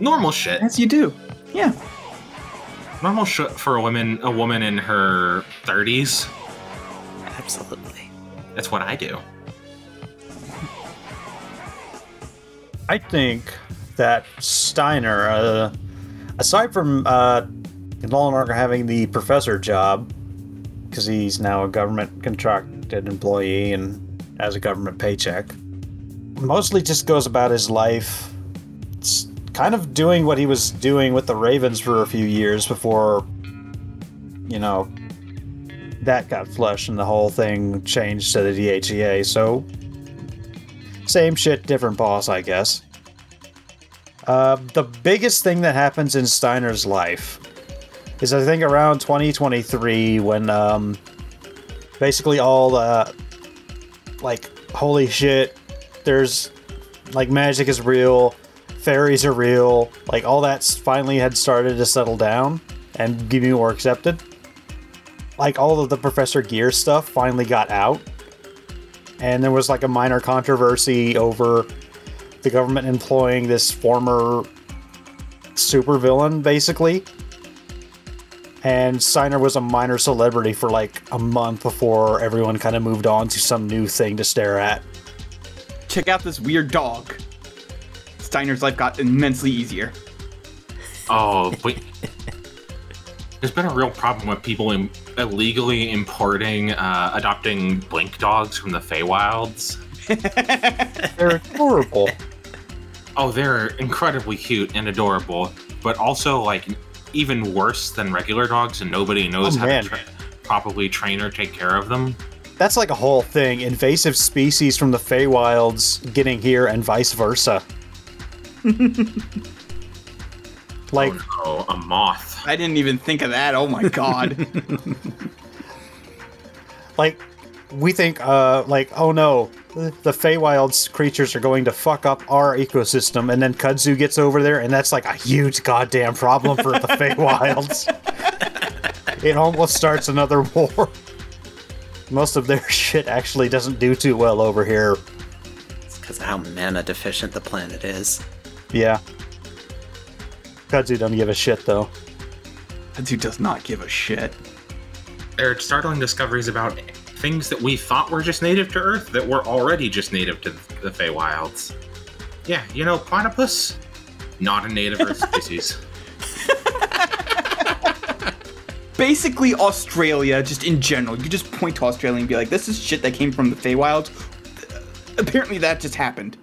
[SPEAKER 3] Normal shit.
[SPEAKER 4] Yes, you do. Yeah.
[SPEAKER 3] normal sh- for a woman a woman in her 30s.
[SPEAKER 1] Absolutely.
[SPEAKER 3] That's what I do.
[SPEAKER 2] I think that Steiner, uh, aside from uh, no longer having the professor job, because he's now a government contracted employee and has a government paycheck, mostly just goes about his life, s- kind of doing what he was doing with the Ravens for a few years before, you know, that got flushed and the whole thing changed to the DHEA. So same shit, different boss, I guess. Uh, the biggest thing that happens in Steiner's life is, I think, around 2023 when um, basically all the like, holy shit, there's like magic is real, fairies are real, like all that finally had started to settle down and be more accepted. Like all of the Professor Gear stuff finally got out and there was like a minor controversy over the government employing this former supervillain, basically. And Steiner was a minor celebrity for like a month before everyone kind of moved on to some new thing to stare at.
[SPEAKER 4] Check out this weird dog. Steiner's life got immensely easier.
[SPEAKER 3] Oh, but there's been a real problem with people Im- illegally importing, uh, adopting blink dogs from the Feywilds. (laughs)
[SPEAKER 2] They're adorable.
[SPEAKER 3] Oh, they're incredibly cute and adorable, but also like even worse than regular dogs, and nobody knows
[SPEAKER 2] Oh,
[SPEAKER 3] how
[SPEAKER 2] man.
[SPEAKER 3] to tra- properly train or take care of them.
[SPEAKER 2] That's like a whole thing. Invasive species from the Feywilds getting here and vice versa. (laughs) like,
[SPEAKER 3] oh no, a moth.
[SPEAKER 4] I didn't even think of that. Oh my god. (laughs)
[SPEAKER 2] like we think uh like oh no the Feywild's creatures are going to fuck up our ecosystem and then Kudzu gets over there and that's like a huge goddamn problem for the (laughs) Feywilds. it almost starts another (laughs) war. Most of their shit actually doesn't do too well over here.
[SPEAKER 1] It's because of how mana deficient the planet is.
[SPEAKER 2] Yeah. Kudzu don't give a shit though.
[SPEAKER 4] that dude does not give a shit.
[SPEAKER 3] There are startling discoveries about things that we thought were just native to Earth that were already just native to the Feywilds. Yeah, you know, platypus, not a native Earth (laughs) species.
[SPEAKER 4] Basically, Australia, just in general, you just point to Australia and be like, this is shit that came from the Feywilds. Uh, apparently, that just happened.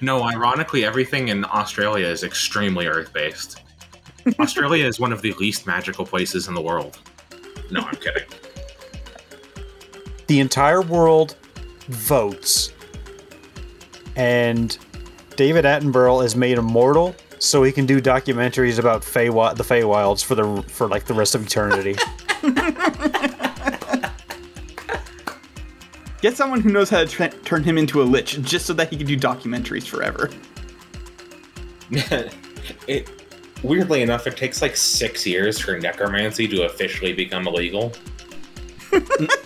[SPEAKER 3] No, ironically, everything in Australia is extremely Earth based. Australia is one of the least magical places in the world. No, I'm kidding.
[SPEAKER 2] The entire world votes and David Attenborough is made immortal so he can do documentaries about Feywi- the Feywilds for the for like the rest of eternity. (laughs)
[SPEAKER 4] Get someone who knows how to tra- turn him into a lich, just so that he can do documentaries forever. (laughs)
[SPEAKER 3] it weirdly enough, it takes like six years for necromancy to officially become illegal. (laughs)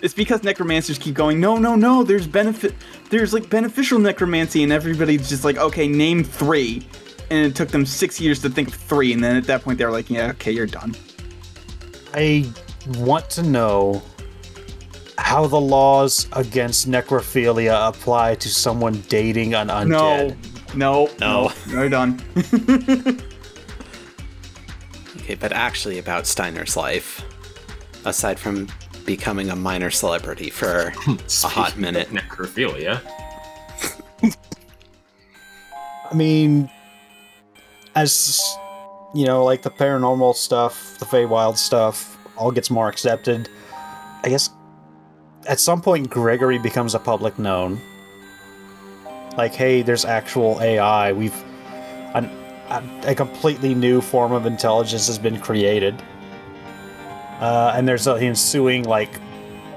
[SPEAKER 4] It's because necromancers keep going, no, no, no, there's benefit, there's like beneficial necromancy, and everybody's just like, okay, name three. And it took them six years to think of three, and then at that point they were like, yeah, okay, you're done.
[SPEAKER 2] I want to know how the laws against necrophilia apply to someone dating an undead.
[SPEAKER 4] No, no,
[SPEAKER 1] No.
[SPEAKER 4] no, you're done. (laughs)
[SPEAKER 1] Okay, but actually about Steiner's life, aside from becoming a minor celebrity for a (laughs) hot minute.
[SPEAKER 3] Necrophilia.
[SPEAKER 2] I mean, as you know, like the paranormal stuff, the Feywild stuff, all gets more accepted. I guess at some point Gregory becomes a public known. Like, hey, there's actual AI. We've an, a, a completely new form of intelligence has been created, uh, and there's a ensuing like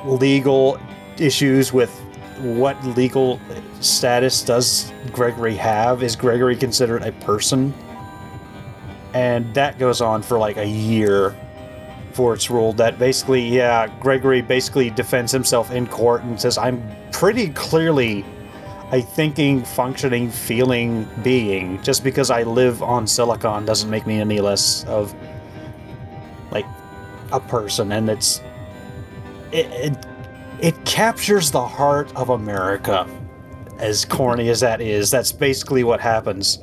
[SPEAKER 2] legal issues with what legal status does Gregory have? Is Gregory considered a person? And that goes on for like a year before it's ruled that basically, yeah, Gregory basically defends himself in court and says, I'm pretty clearly a thinking, functioning, feeling being. Just because I live on Silicon doesn't make me any less of a person, and it's it it, it captures the heart of America. As corny as that is, that's basically what happens.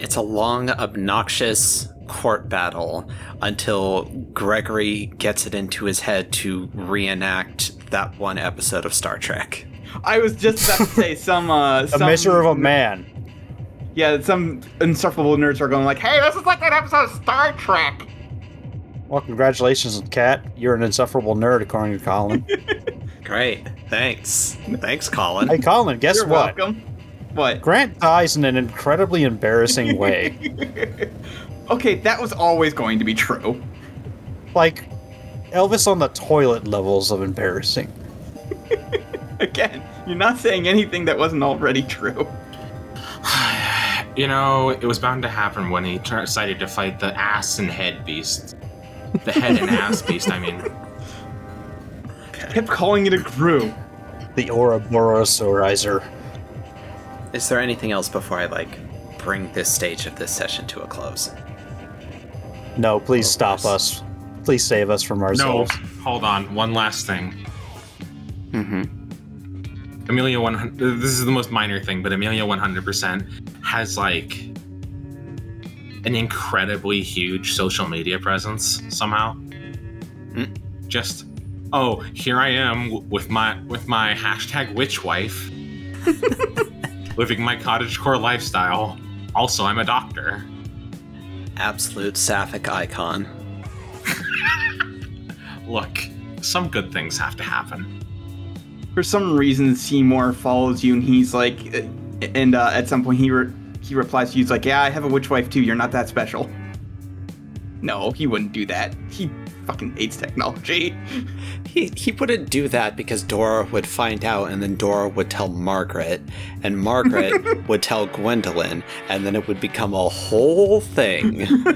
[SPEAKER 1] It's a long, obnoxious court battle until Gregory gets it into his head to reenact that one episode of Star Trek.
[SPEAKER 4] I was just about to say (laughs) some uh
[SPEAKER 2] A measure of a man.
[SPEAKER 4] Yeah, some insufferable nerds are going like, "Hey, this is like that episode of Star Trek."
[SPEAKER 2] Well, congratulations, Cat. You're an insufferable nerd, according to Colin. (laughs)
[SPEAKER 1] Great. Thanks. Thanks, Colin.
[SPEAKER 2] hey, Colin, guess
[SPEAKER 4] You're
[SPEAKER 2] what?
[SPEAKER 4] welcome. What?
[SPEAKER 2] Grant dies in an incredibly embarrassing way. (laughs)
[SPEAKER 4] Okay, that was always going to be true.
[SPEAKER 2] like Elvis on the toilet levels of embarrassing. (laughs)
[SPEAKER 4] Again, you're not saying anything that wasn't already true. (sighs)
[SPEAKER 3] You know, it was bound to happen when he tr- decided to fight the ass and head beast. The head and ass beast, I mean.
[SPEAKER 4] I kept calling it a Gru.
[SPEAKER 2] The Ouroboros-orizer.
[SPEAKER 1] Is there anything else before I like bring this stage of this session to a close?
[SPEAKER 2] No, please
[SPEAKER 3] Of
[SPEAKER 2] stop
[SPEAKER 3] course.
[SPEAKER 2] us. Please save us from ourselves.
[SPEAKER 3] No,
[SPEAKER 2] ourselves.
[SPEAKER 3] hold on. One last thing.
[SPEAKER 1] Mm-hmm.
[SPEAKER 3] Amelia 100. This is the most minor thing, but Amelia 100% has like an incredibly huge social media presence somehow.
[SPEAKER 1] Hmm.
[SPEAKER 3] Just oh, here I am with my with my hashtag witch wife, (laughs) living my cottagecore lifestyle. Also, I'm a doctor.
[SPEAKER 1] Absolute sapphic icon. (laughs)
[SPEAKER 3] Look, some good things have to happen.
[SPEAKER 4] For some reason, Seymour follows you, and he's like, uh, and uh, at some point he re- he replies to you, he's like, "Yeah, I have a witch wife too. You're not that special." No, he wouldn't do that. He fucking hates technology. (laughs)
[SPEAKER 1] He, he wouldn't do that because Dora would find out, and then Dora would tell Margaret, and Margaret (laughs) would tell Gwendolyn, and then it would become a whole thing. (laughs)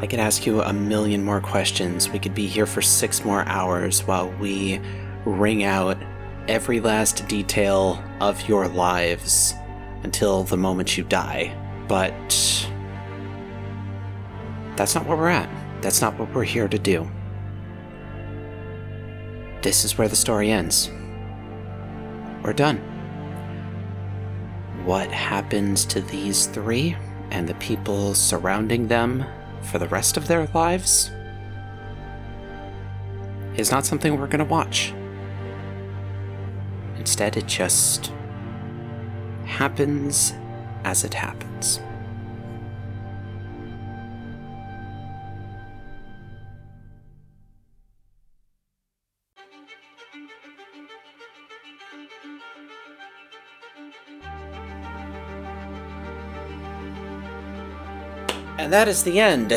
[SPEAKER 1] I could ask you a million more questions. We could be here for six more hours while we wring out every last detail of your lives until the moment you die. But that's not where we're at. That's not what we're here to do. This is where the story ends. We're done. What happens to these three and the people surrounding them for the rest of their lives is not something we're going to watch. Instead, it just happens as it happens. And that is the end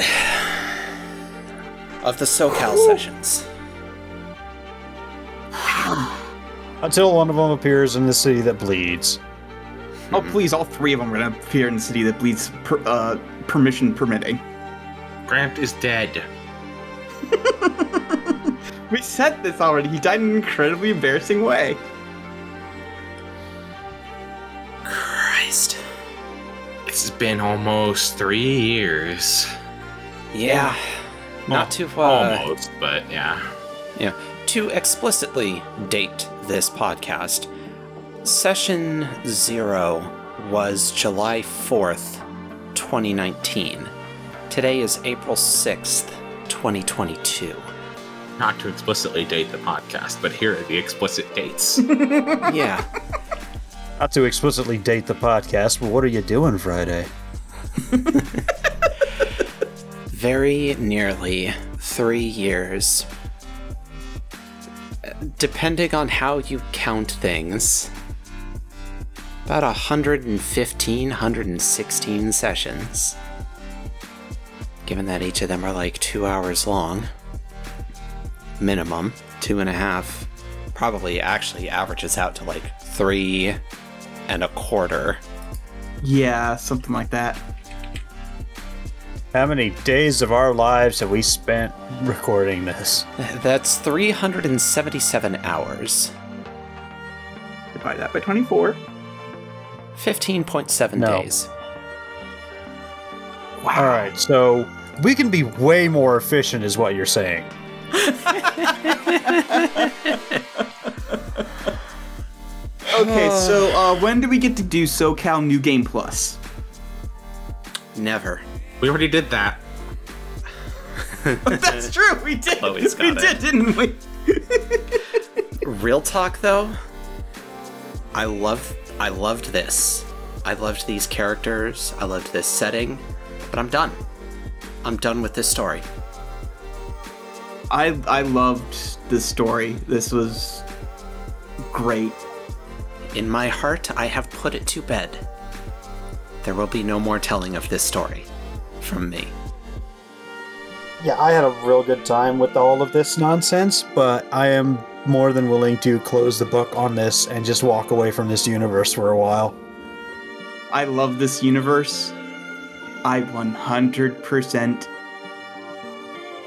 [SPEAKER 1] of the SoCal sessions.
[SPEAKER 2] Until one of them appears in the city that bleeds.
[SPEAKER 4] oh, please, all three of them are gonna appear in the city that bleeds per, uh, permission permitting.
[SPEAKER 3] Grant is dead. (laughs)
[SPEAKER 4] We said this already. He died in an incredibly embarrassing way.
[SPEAKER 1] Christ.
[SPEAKER 3] It's been almost three years.
[SPEAKER 1] Yeah. Not too far.
[SPEAKER 3] almost, but yeah.
[SPEAKER 1] yeah, to explicitly date this podcast. Session 0 was July 4th, 2019. Today is April 6th, 2022.
[SPEAKER 3] Not to explicitly date the podcast, but here are the explicit dates. (laughs)
[SPEAKER 1] yeah.
[SPEAKER 2] Not to explicitly date the podcast, but what are you doing Friday? (laughs)
[SPEAKER 1] very nearly three years. Depending on how you count things, about 115, 116 sessions. Given that each of them are like two hours long, minimum, two and a half, probably actually averages out to like three and a quarter.
[SPEAKER 4] Yeah, something like that.
[SPEAKER 2] How many days of our lives have we spent recording this?
[SPEAKER 1] That's 377 hours.
[SPEAKER 4] Divide that by 24.
[SPEAKER 1] 15.7
[SPEAKER 2] No.
[SPEAKER 1] days.
[SPEAKER 4] Wow.
[SPEAKER 2] All right, so we can be way more efficient, is what you're saying. (laughs)
[SPEAKER 4] Okay, so uh, when do we get to do SoCal New Game Plus?
[SPEAKER 1] Never.
[SPEAKER 3] We already did that. (laughs)
[SPEAKER 4] That's true. We did.
[SPEAKER 1] Chloe's
[SPEAKER 4] we
[SPEAKER 1] got it.
[SPEAKER 4] did, didn't we?
[SPEAKER 1] Real talk though, I love I loved this. I loved these characters. I loved this setting, but I'm done. I'm done with this story.
[SPEAKER 4] I I loved this story. This was great.
[SPEAKER 1] In my heart, I have put it to bed. There will be no more telling of this story from me.
[SPEAKER 2] Yeah, I had a real good time with all of this nonsense, but I am more than willing to close the book on this and just walk away from this universe for a while.
[SPEAKER 4] I love this universe. I 100%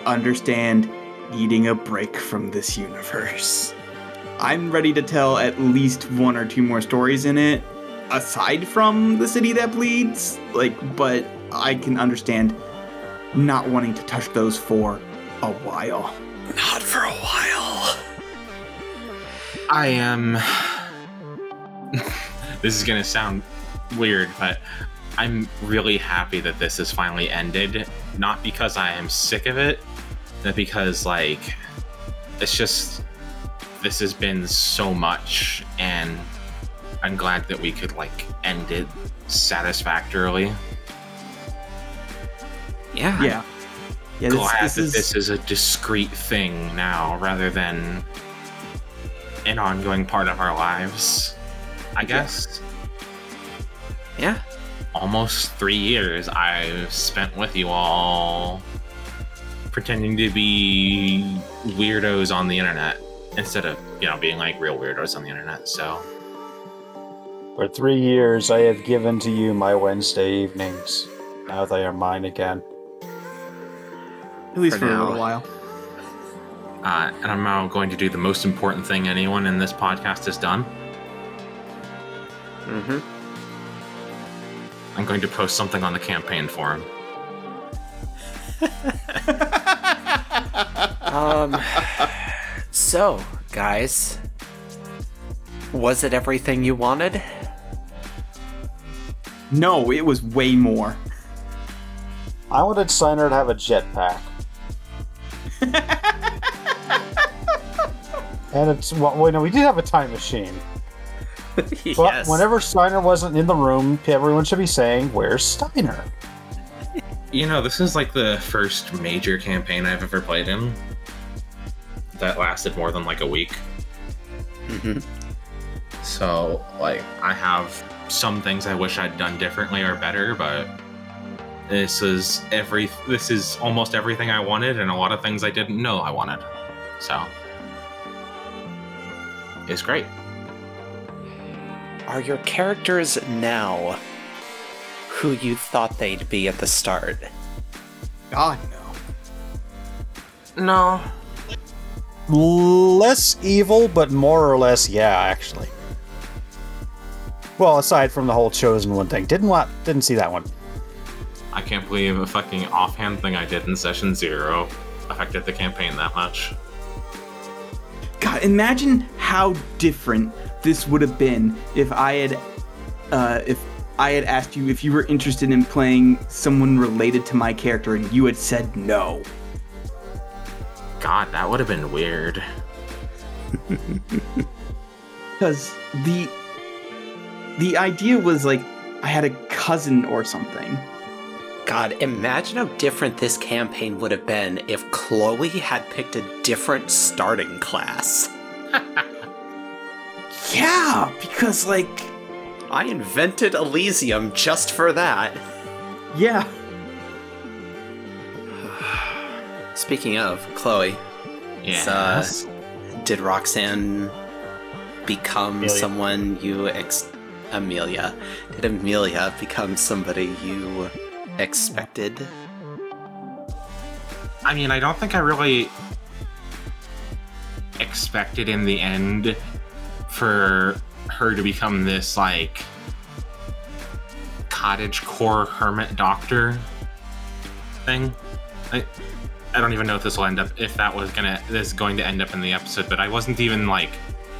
[SPEAKER 4] understand needing a break from this universe. I'm ready to tell at least one or two more stories in it, aside from The City That Bleeds. Like, but I can understand not wanting to touch those for a while.
[SPEAKER 1] Not for a while.
[SPEAKER 3] I am. (sighs) this is gonna sound weird, but I'm really happy that this has finally ended. Not because I am sick of it, but because, like, it's just. This has been so much, and I'm glad that we could, like, end it satisfactorily.
[SPEAKER 1] Yeah.
[SPEAKER 4] Yeah. Yeah, this,
[SPEAKER 3] glad
[SPEAKER 4] this
[SPEAKER 3] that
[SPEAKER 4] is,
[SPEAKER 3] this is a discrete thing now rather than an ongoing part of our lives. I guess
[SPEAKER 1] Yeah.
[SPEAKER 3] almost three years I've spent with you all pretending to be weirdos on the internet instead of, you know, being like real weirdos on the internet. So,
[SPEAKER 2] For three years, I have given to you my Wednesday evenings. Now they are mine again.
[SPEAKER 4] At least
[SPEAKER 1] for
[SPEAKER 4] for, a little while.
[SPEAKER 3] uh, and I'm now going to do the most important thing anyone in this podcast has done.
[SPEAKER 1] Mm-hmm.
[SPEAKER 3] I'm going to post something on the campaign forum. (laughs)
[SPEAKER 1] Um. so, guys, was it everything you wanted?
[SPEAKER 4] No, it was way more.
[SPEAKER 2] I wanted Steiner to have a jetpack. And it's well, wait, no, we did have a time machine. (laughs)
[SPEAKER 1] yes.
[SPEAKER 2] But whenever Steiner wasn't in the room, everyone should be saying, "Where's Steiner?"
[SPEAKER 3] You know, this is like the first major campaign I've ever played in that lasted more than like a week.
[SPEAKER 1] Mhm.
[SPEAKER 3] So, like, I have some things I wish I'd done differently or better, but this is every this is almost everything I wanted and a lot of things I didn't know I wanted. So, it's great.
[SPEAKER 1] Are your characters now who you thought they'd be at the start?
[SPEAKER 4] God no.
[SPEAKER 3] No,
[SPEAKER 2] Less evil, but more or less, yeah, actually. Well, aside from the whole chosen one thing, didn't what? Didn't see that one.
[SPEAKER 3] I can't believe a fucking offhand thing I did in session zero affected the campaign that much.
[SPEAKER 4] God, imagine how different this would have been if I had, uh, if I had asked you if you were interested in playing someone related to my character and you had said no.
[SPEAKER 3] God, that would have been weird. (laughs)
[SPEAKER 4] Because the, the idea was like I had a cousin or something.
[SPEAKER 1] God, imagine how different this campaign would have been if Chloe had picked a different starting class. (laughs)
[SPEAKER 4] Yeah, because like,
[SPEAKER 1] I invented Elysium just for that.
[SPEAKER 4] yeah, (sighs)
[SPEAKER 1] Speaking of Chloe,
[SPEAKER 3] Yes.
[SPEAKER 1] uh, did Roxanne become
[SPEAKER 2] Amelia.
[SPEAKER 1] someone you ex- Amelia? Did Amelia become somebody you expected
[SPEAKER 3] I mean, I don't think I really expected in the end for her to become this like cottage core hermit doctor thing. I I don't even know if this will end up if that was gonna this is going to end up in the episode, but I wasn't even like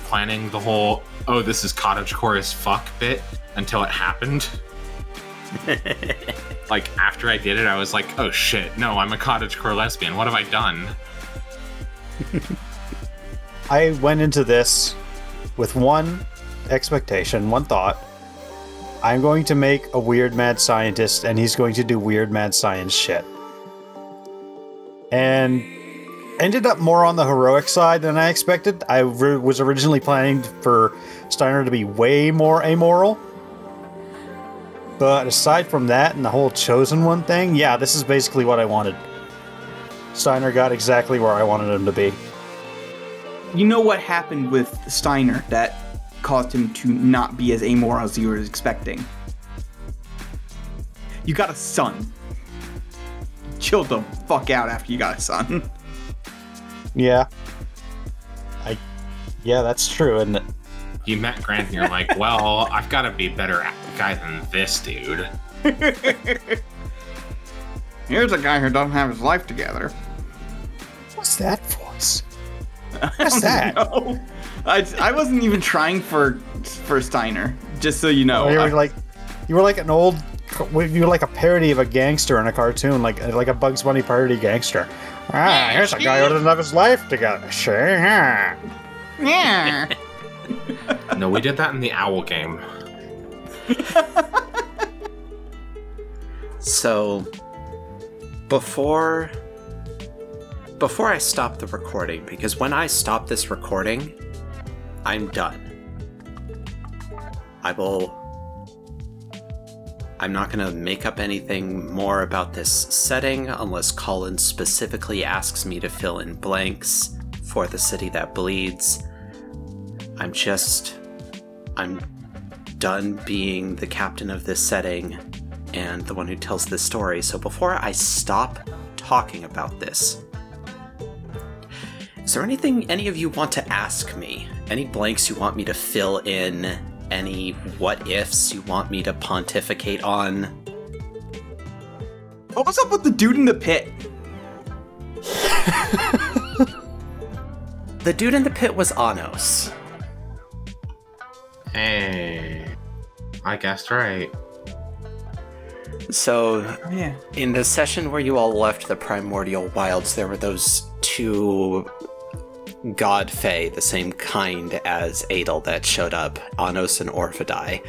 [SPEAKER 3] planning the whole oh this is cottage core as fuck bit until it happened. (laughs) (laughs) like after I did it, I was like, oh shit, no, I'm a cottage core lesbian. What have I done? (laughs)
[SPEAKER 2] I went into this with one expectation, one thought. I'm going to make a weird mad scientist, and he's going to do weird mad science shit. And ended up more on the heroic side than I expected. I re- was originally planning for Steiner to be way more amoral. But aside from that and the whole chosen one thing, yeah, this is basically what I wanted. Steiner got exactly where I wanted him to be.
[SPEAKER 4] You know what happened with Steiner that caused him to not be as amoral as you were expecting? You got a son. Chill the fuck out after you got a son. (laughs)
[SPEAKER 2] Yeah. I Yeah, that's true, and
[SPEAKER 3] You met Grant and you're like, (laughs) well, I've got to be a better guy than this dude. (laughs)
[SPEAKER 4] Here's a guy who doesn't have his life together.
[SPEAKER 2] what's that voice? What's that?
[SPEAKER 4] No, I, I wasn't even trying for for Steiner. Just so you know,
[SPEAKER 2] Oh, you
[SPEAKER 4] I-
[SPEAKER 2] were like you were like an old you were like a parody of a gangster in a cartoon, like like a Bugs Bunny parody gangster. Ah, here's a guy who doesn't have his life together. Sure.
[SPEAKER 4] yeah. (laughs)
[SPEAKER 3] No, we did that in the owl game. (laughs)
[SPEAKER 1] So, before before I stop the recording, because when I stop this recording, I'm done. I will. I'm not going to make up anything more about this setting unless Colin specifically asks me to fill in blanks for the city that bleeds. I'm just. I'm done being the captain of this setting and the one who tells this story. So before I stop talking about this, is there anything any of you want to ask me? Any blanks you want me to fill in? Any what ifs you want me to pontificate on?
[SPEAKER 4] What was up with the dude in the pit? (laughs)
[SPEAKER 1] The dude in the pit was Anos.
[SPEAKER 3] Hey, I guessed right.
[SPEAKER 1] So
[SPEAKER 4] yeah.
[SPEAKER 1] in the session where you all left the primordial wilds, there were those two god fae, the same kind as Adel, that showed up, Anos and Orphidai.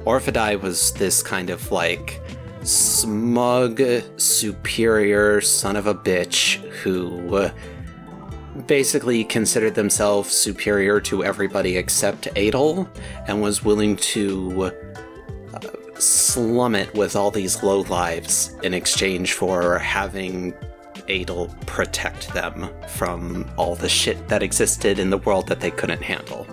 [SPEAKER 1] Orphidai was this kind of like smug, superior son of a bitch who basically considered themselves superior to everybody except Adel and was willing to uh, slum it with all these low lives in exchange for having Adel protect them from all the shit that existed in the world that they couldn't handle.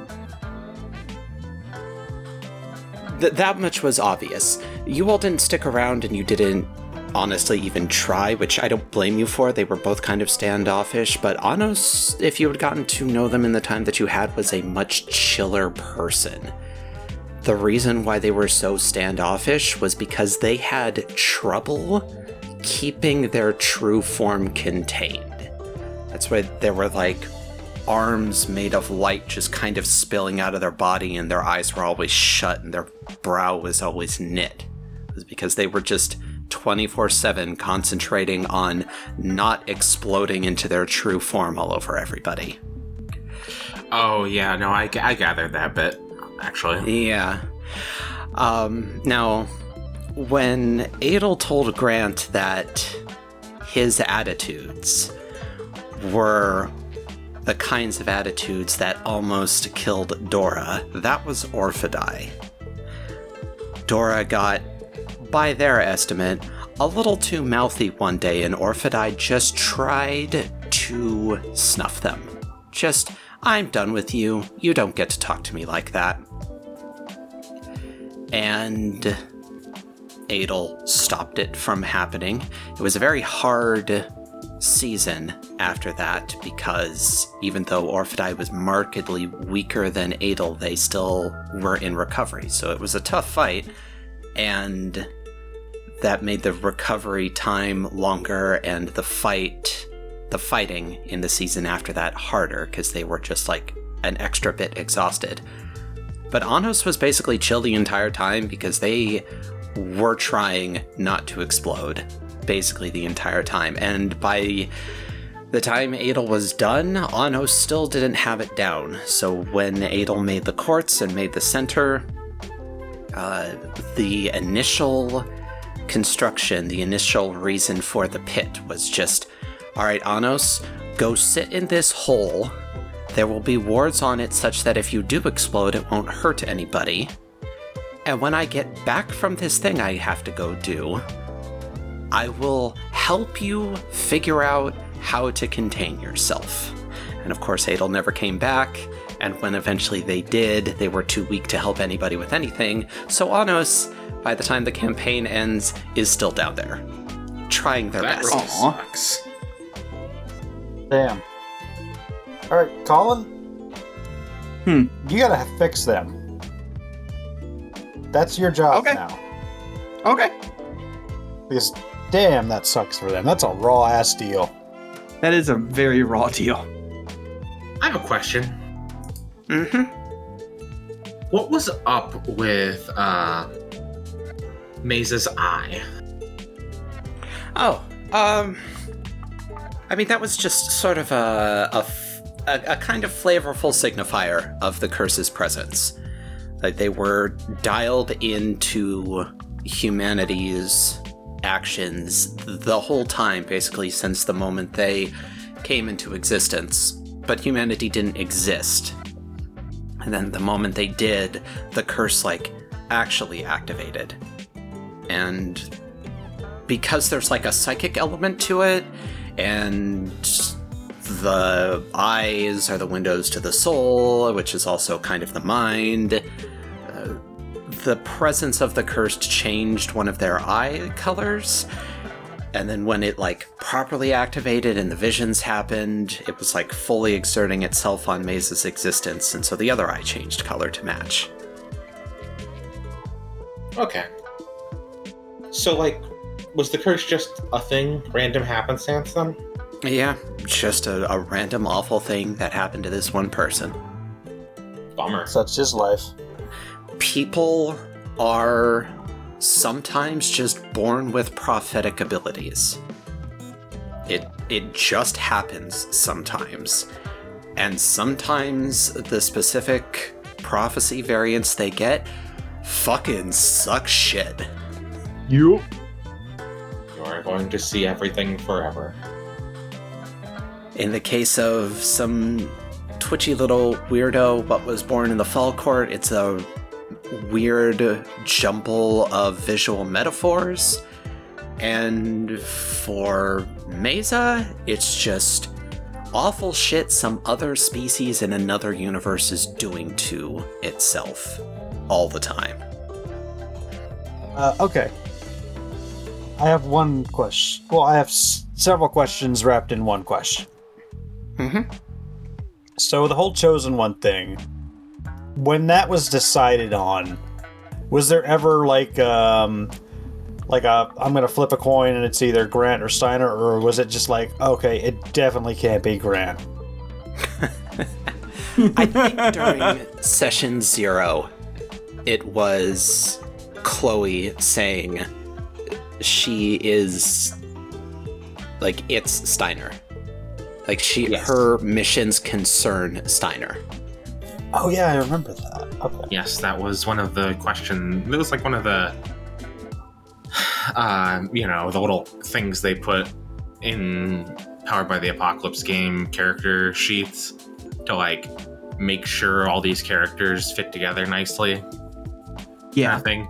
[SPEAKER 1] Th- that much was obvious. You all didn't stick around and you didn't honestly even try, which I don't blame you for. They were both kind of standoffish, but Anos, if you had gotten to know them in the time that you had, was a much chiller person. The reason why they were so standoffish was because they had trouble keeping their true form contained. That's why there were like arms made of light just kind of spilling out of their body, and their eyes were always shut, and their brow was always knit. It was because they were just 24 7 concentrating on not exploding into their true form all over everybody.
[SPEAKER 3] Oh yeah, no, I, I gathered that bit actually.
[SPEAKER 1] Yeah. Um, now, when Adel told Grant that his attitudes were the kinds of attitudes that almost killed Dora, that was Orphidai. Dora got, by their estimate, a little too mouthy one day, and Orphidai just tried to snuff them. Just, I'm done with you. You don't get to talk to me like that. And Adel stopped it from happening. It was a very hard season after that because even though Orphidai was markedly weaker than Adel, they still were in recovery. So it was a tough fight, and that made the recovery time longer and the fight, the fighting in the season after that harder because they were just like an extra bit exhausted. But Anos was basically chill the entire time because they were trying not to explode basically the entire time. And by the time Adel was done, Anos still didn't have it down. So when Adel made the courts and made the center, uh, the initial construction, the initial reason for the pit was just all right, Anos, go sit in this hole. There will be wards on it such that if you do explode, it won't hurt anybody. And when I get back from this thing I have to go do, I will help you figure out how to contain yourself. And of course, Adel never came back, and when eventually they did, they were too weak to help anybody with anything. So Anos, by the time the campaign ends, is still down there, trying their
[SPEAKER 3] That
[SPEAKER 1] best.
[SPEAKER 3] really sucks.
[SPEAKER 2] Damn. All right, Colin.
[SPEAKER 4] Hmm.
[SPEAKER 2] You gotta fix them. That's your job
[SPEAKER 4] Okay.
[SPEAKER 2] now.
[SPEAKER 4] Okay.
[SPEAKER 2] Because damn, that sucks for them. That's a raw ass deal.
[SPEAKER 4] That is a very raw deal.
[SPEAKER 3] I have a question.
[SPEAKER 1] Mm-hmm.
[SPEAKER 3] What was up with uh Maze's eye?
[SPEAKER 1] Oh, um, I mean that was just sort of a a, f- a- a kind of flavorful signifier of the curse's presence. Like they were dialed into humanity's actions the whole time, basically since the moment they came into existence. But humanity didn't exist. And then the moment they did, the curse like actually activated. And because there's like a psychic element to it, and the eyes are the windows to the soul, which is also kind of the mind. Uh, the presence of the cursed changed one of their eye colors. And then when it like properly activated and the visions happened, it was like fully exerting itself on Maze's existence, and so the other eye changed color to match.
[SPEAKER 3] Okay. So like was the curse just a thing, random happenstance then?
[SPEAKER 1] Yeah, just a, a random awful thing that happened to this one person.
[SPEAKER 3] Bummer.
[SPEAKER 2] Such is life.
[SPEAKER 1] people are sometimes just born with prophetic abilities. It it just happens sometimes. And sometimes the specific prophecy variants they get fucking suck shit.
[SPEAKER 2] You.
[SPEAKER 3] You are going to see everything forever.
[SPEAKER 1] In the case of some twitchy little weirdo what was born in the fall court, it's a weird jumble of visual metaphors. And for Mesa, it's just awful shit some other species in another universe is doing to itself all the time.
[SPEAKER 2] Uh, okay. I have one question. Well, I have s- several questions wrapped in one question.
[SPEAKER 1] Mm-hmm.
[SPEAKER 2] So the whole chosen one thing, when that was decided on, was there ever like um like a I'm gonna flip a coin and it's either Grant or Steiner, or was it just like okay, it definitely can't be Grant? (laughs)
[SPEAKER 1] I think during session zero, it was Chloe saying she is like it's Steiner. Like she,
[SPEAKER 3] Yes.
[SPEAKER 1] her missions concern Steiner.
[SPEAKER 2] Oh yeah, I remember that. Okay.
[SPEAKER 3] Yes, that was one of the question. It was like one of the, (sighs) uh, you know, the little things they put in Powered by the Apocalypse game character sheets to like make sure all these characters fit together nicely.
[SPEAKER 4] Yeah.
[SPEAKER 3] kind of thing.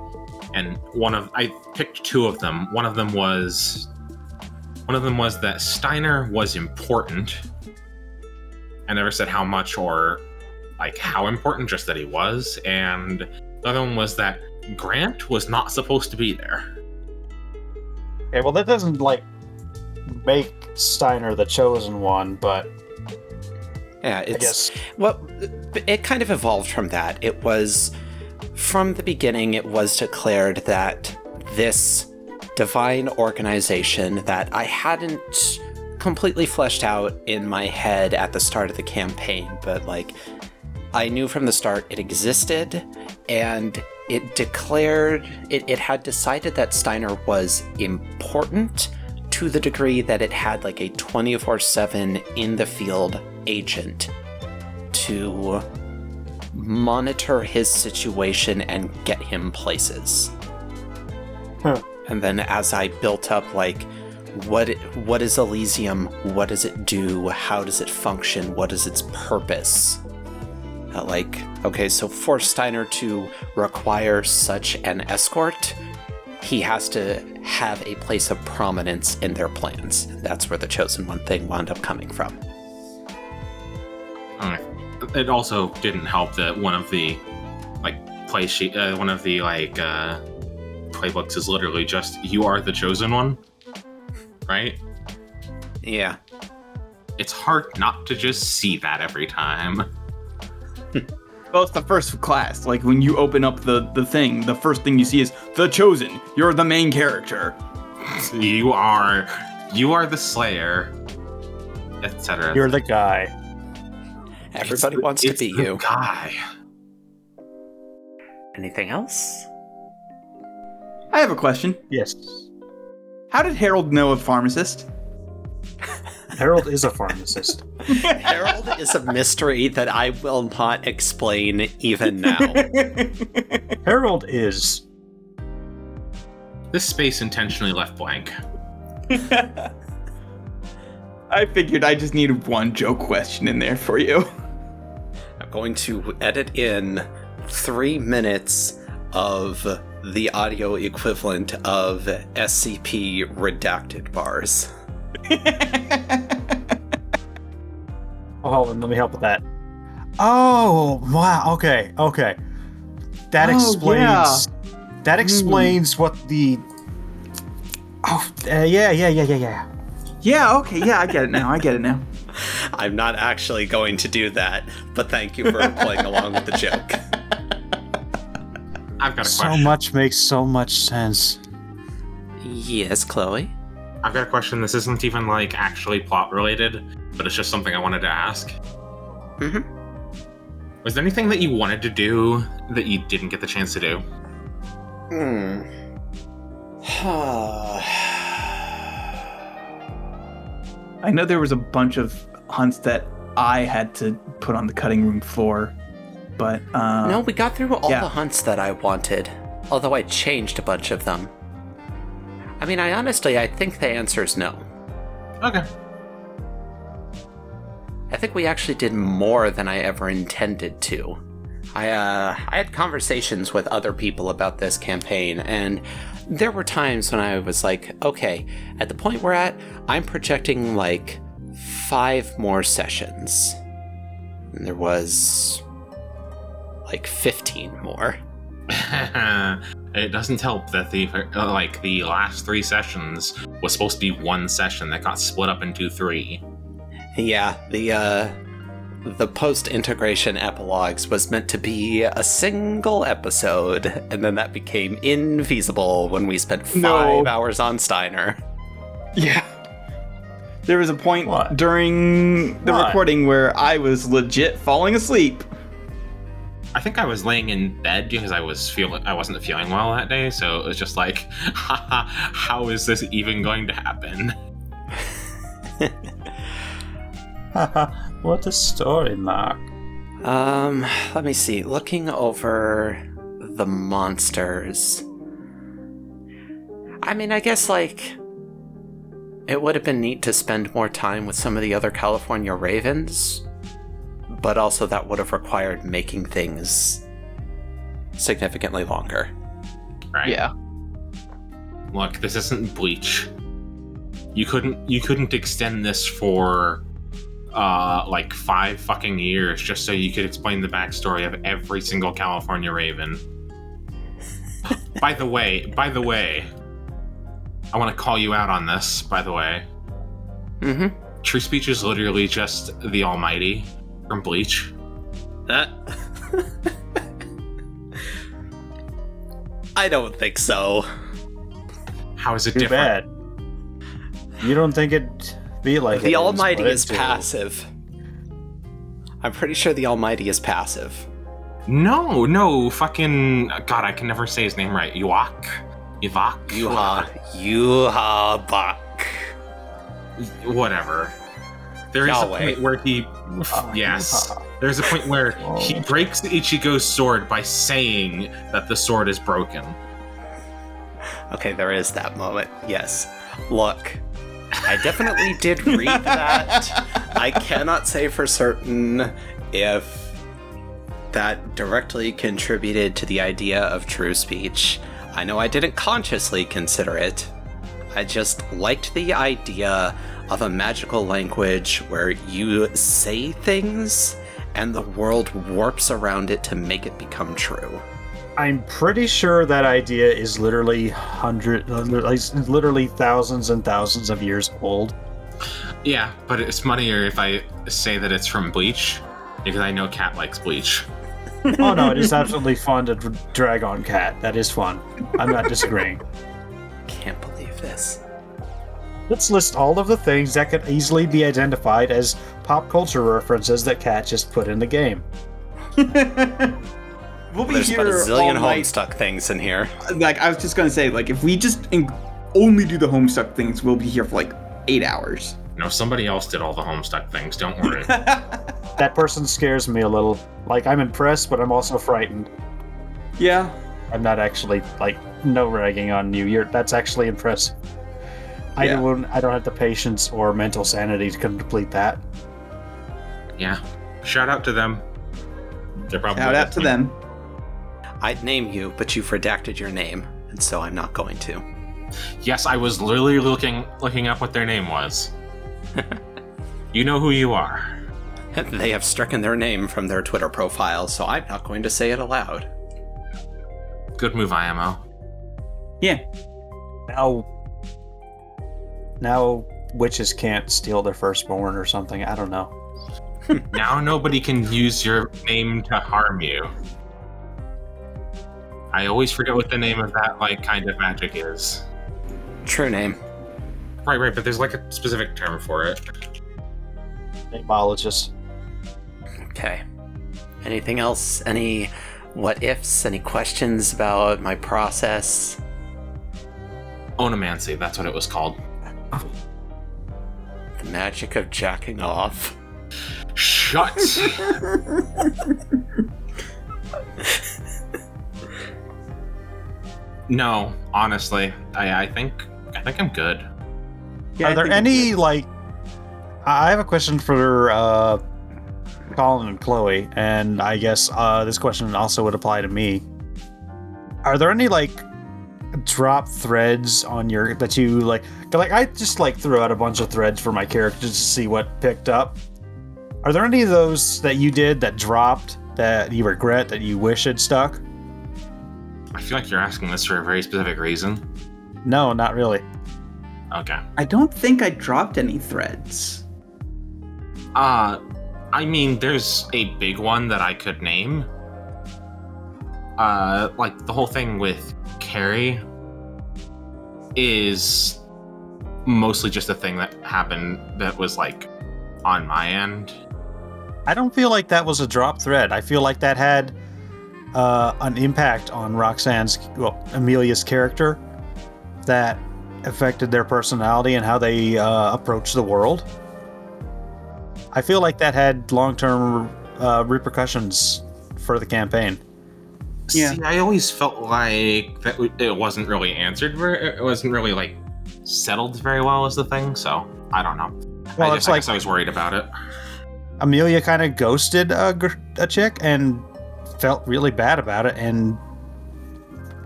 [SPEAKER 3] And one of I picked two of them. One of them was one of them was that Steiner was important. I never said how much or like how important, just that he was. And the other one was that Grant was not supposed to be there.
[SPEAKER 2] Okay, well that doesn't like make Steiner the chosen one, but
[SPEAKER 1] Yeah,
[SPEAKER 2] I
[SPEAKER 1] it's
[SPEAKER 2] guess
[SPEAKER 1] well, it kind of evolved from that. It was from the beginning. It was declared that this divine organization that I hadn't completely fleshed out in my head at the start of the campaign, but like I knew from the start it existed, and it declared it, it had decided that Steiner was important to the degree that it had like a 24 7 in the field agent to monitor his situation and get him places.
[SPEAKER 2] Huh.
[SPEAKER 1] And then as I built up like what what is Elysium? What does it do? How does it function? What is its purpose? Uh, like, okay, so for Steiner to require such an escort, he has to have a place of prominence in their plans. That's where the Chosen One thing wound up coming from.
[SPEAKER 3] It also didn't help that one of the like play sheet, uh, one of the like uh, playbooks is literally just "You are the chosen one," right?
[SPEAKER 1] Yeah.
[SPEAKER 3] It's hard not to just see that every time. (laughs)
[SPEAKER 4] Well, it's the first class. Like when you open up the the thing, the first thing you see is the chosen. You're the main character. (laughs)
[SPEAKER 3] You are, you are the Slayer, etc.
[SPEAKER 2] you're the guy.
[SPEAKER 1] Everybody wants to be you.
[SPEAKER 3] guy.
[SPEAKER 1] Anything else?
[SPEAKER 4] I have a question.
[SPEAKER 2] Yes.
[SPEAKER 4] How did Harold know a pharmacist? (laughs)
[SPEAKER 2] Harold is a pharmacist. (laughs)
[SPEAKER 1] Harold is a mystery that I will not explain even now. (laughs)
[SPEAKER 2] Harold is.
[SPEAKER 3] This space intentionally left blank. (laughs)
[SPEAKER 4] I figured I just needed one joke question in there for you.
[SPEAKER 1] I'm going to edit in three minutes of the audio equivalent of SCP redacted bars. (laughs)
[SPEAKER 2] Oh, hold on, let me help with that. Oh, wow. Okay, okay. That
[SPEAKER 4] Oh,
[SPEAKER 2] explains.
[SPEAKER 4] yeah.
[SPEAKER 2] That explains what the. Oh, uh, yeah, yeah, yeah, yeah, yeah.
[SPEAKER 4] yeah, okay, yeah, I get it now. I get it now. (laughs)
[SPEAKER 1] I'm not actually going to do that, but thank you for playing along with the joke. (laughs)
[SPEAKER 3] I've got a
[SPEAKER 2] So
[SPEAKER 3] question.
[SPEAKER 2] much makes so much sense.
[SPEAKER 1] Yes, Chloe?
[SPEAKER 3] I've got a question. This isn't even like actually plot related, but it's just something I wanted to ask.
[SPEAKER 1] Mhm.
[SPEAKER 3] Was there anything that you wanted to do that you didn't get the chance to do?
[SPEAKER 1] Hmm. (sighs)
[SPEAKER 4] I know there was a bunch of hunts that I had to put on the cutting room floor, but uh,
[SPEAKER 1] no, we got through all
[SPEAKER 4] yeah.
[SPEAKER 1] the hunts that I wanted, although I changed a bunch of them. I mean, I honestly, I think the answer is no.
[SPEAKER 3] Okay.
[SPEAKER 1] I think we actually did more than I ever intended to. I uh, I had conversations with other people about this campaign, and there were times when I was like, okay, at the point we're at, I'm projecting like five more sessions. And there was like 15 more. (laughs)
[SPEAKER 3] it doesn't help that the uh, like the last three sessions was supposed to be one session that got split up into three.
[SPEAKER 1] Yeah, the uh the post-integration epilogues was meant to be a single episode, and then that became infeasible when we spent five
[SPEAKER 4] No.
[SPEAKER 1] hours on Steiner.
[SPEAKER 4] yeah. There was a point
[SPEAKER 2] What?
[SPEAKER 4] during the
[SPEAKER 2] What?
[SPEAKER 4] recording where I was legit falling asleep.
[SPEAKER 3] I think I was laying in bed because I was feeling I wasn't feeling well that day, so it was just like, (laughs) Haha, how is this even going to happen? (laughs)
[SPEAKER 2] what a story, Mark.
[SPEAKER 1] Um, let me see. Looking over the monsters. I mean, I guess like it would have been neat to spend more time with some of the other California Ravens, but also that would have required making things significantly longer.
[SPEAKER 3] Right? Yeah. Look, this isn't Bleach. You couldn't you couldn't extend this for uh like five fucking years just so you could explain the backstory of every single California Raven. (laughs) by the way, by the way, I want to call you out on this, by the way.
[SPEAKER 1] Mm-hmm.
[SPEAKER 3] True speech is literally just the Almighty from Bleach.
[SPEAKER 1] That. (laughs) I don't think so.
[SPEAKER 3] How is it
[SPEAKER 2] Too
[SPEAKER 3] different?
[SPEAKER 2] bad. You don't think it'd be like
[SPEAKER 1] the
[SPEAKER 2] is,
[SPEAKER 1] Almighty
[SPEAKER 2] but
[SPEAKER 1] is passive. I'm pretty sure the Almighty is passive.
[SPEAKER 3] No, no, fucking God, I can never say his name right. Yuak, Yuvak,
[SPEAKER 1] Yuha. Yuha Bak.
[SPEAKER 3] whatever. There is
[SPEAKER 1] Yahweh.
[SPEAKER 3] a point where he,
[SPEAKER 2] Ah,
[SPEAKER 3] yes, there's a point where (laughs) he
[SPEAKER 2] Whoa.
[SPEAKER 3] breaks Ichigo's sword by saying that the sword is broken.
[SPEAKER 1] Okay, there is that moment. Yes. Look, I definitely did read that. (laughs) I cannot say for certain if that directly contributed to the idea of true speech. I know I didn't consciously consider it. I just liked the idea of a magical language where you say things and the world warps around it to make it become true.
[SPEAKER 2] I'm pretty sure that idea is literally hundred, uh, literally thousands and thousands of years old.
[SPEAKER 3] Yeah, but it's funnier if I say that it's from Bleach, because I know Cat likes Bleach. (laughs)
[SPEAKER 2] Oh no, it is absolutely fun to drag on cat. That is fun. I'm not disagreeing.
[SPEAKER 1] Can't believe this.
[SPEAKER 2] Let's list all of the things that could easily be identified as pop culture references that Cat just put in the game. (laughs)
[SPEAKER 4] we'll be
[SPEAKER 1] There's
[SPEAKER 4] here
[SPEAKER 1] but a zillion
[SPEAKER 4] all night.
[SPEAKER 1] Homestuck things in here.
[SPEAKER 4] Like I was just gonna say, like if we just in- only do the Homestuck things, we'll be here for like eight hours.
[SPEAKER 3] No, somebody else did all the Homestuck things. Don't worry. (laughs)
[SPEAKER 2] That person scares me a little. Like I'm impressed, but I'm also frightened.
[SPEAKER 4] yeah,
[SPEAKER 2] I'm not actually like no ragging on you. You're that's actually impressive. I
[SPEAKER 4] Yeah.
[SPEAKER 2] don't I don't have the patience or mental sanity to complete that.
[SPEAKER 3] yeah. Shout out to them. They're probably
[SPEAKER 4] shout out to
[SPEAKER 3] listening.
[SPEAKER 4] them.
[SPEAKER 1] I'd name you, but you've redacted your name, and so I'm not going to.
[SPEAKER 3] Yes, I was literally looking looking up what their name was. (laughs) you know who you are. (laughs)
[SPEAKER 1] They have stricken their name from their Twitter profile, so I'm not going to say it aloud.
[SPEAKER 3] Good move, IMO.
[SPEAKER 4] Yeah,
[SPEAKER 2] Now now witches can't steal their firstborn or something. I don't know. (laughs)
[SPEAKER 3] now nobody can use your name to harm you. I always forget what the name of that like kind of magic is.
[SPEAKER 1] True name.
[SPEAKER 3] Right, right, but there's like a specific term for it.
[SPEAKER 2] Namologist.
[SPEAKER 1] Okay. Anything else? Any what ifs? Any questions about my process?
[SPEAKER 3] Onomancy, that's what it was called.
[SPEAKER 1] The magic of jacking off.
[SPEAKER 3] Shut. (laughs) no, honestly, I, I think I think I'm good.
[SPEAKER 4] yeah. I
[SPEAKER 2] Are there any
[SPEAKER 4] it's
[SPEAKER 2] like? I have a question for uh, Colin and Chloe, and I guess uh, this question also would apply to me. Are there any like drop threads on your that you like? 'cause, Like I just like threw out a bunch of threads for my characters to see what picked up. Are there any of those that you did that dropped that you regret that you wish had stuck?
[SPEAKER 3] I feel like you're asking this for a very specific reason.
[SPEAKER 2] No, not really.
[SPEAKER 3] Okay.
[SPEAKER 4] I don't think I dropped any threads.
[SPEAKER 3] Uh, I mean, there's a big one that I could name. Uh, like the whole thing with Carrie is mostly just a thing that happened that was like on my end.
[SPEAKER 2] I don't feel like that was a drop thread. I feel like that had uh, an impact on Roxanne's, well, Amelia's character that affected their personality and how they uh, approach the world. I feel like that had long term uh, repercussions for the campaign.
[SPEAKER 4] Yeah.
[SPEAKER 3] See, I always felt like that it wasn't really answered. Very, it wasn't really like settled very well as the thing. So I don't know.
[SPEAKER 2] Well,
[SPEAKER 3] I,
[SPEAKER 2] it's
[SPEAKER 3] just, I
[SPEAKER 2] like
[SPEAKER 3] guess I was worried about it.
[SPEAKER 2] Amelia kind of ghosted a, a chick and felt really bad about it. And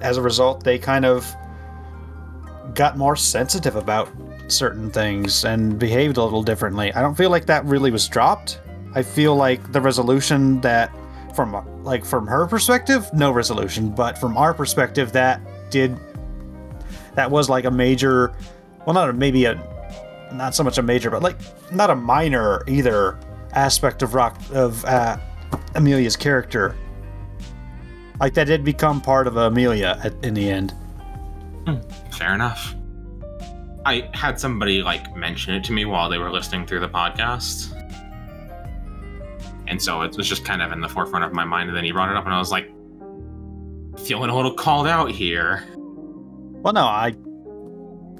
[SPEAKER 2] as a result, they kind of got more sensitive about certain things and behaved a little differently. I don't feel like that really was dropped. I feel like the resolution that from like from her perspective, no resolution, but from our perspective that did that was like a major well not a, maybe a not so much a major, but like not a minor either aspect of Rock of uh, Amelia's character. Like that did become part of Amelia at, in the end.
[SPEAKER 3] Fair enough. I had somebody like mention it to me while they were listening through the podcast. And so it was just kind of in the forefront of my mind. And then he brought it up, and I was like, feeling a little called out here.
[SPEAKER 2] Well, no, I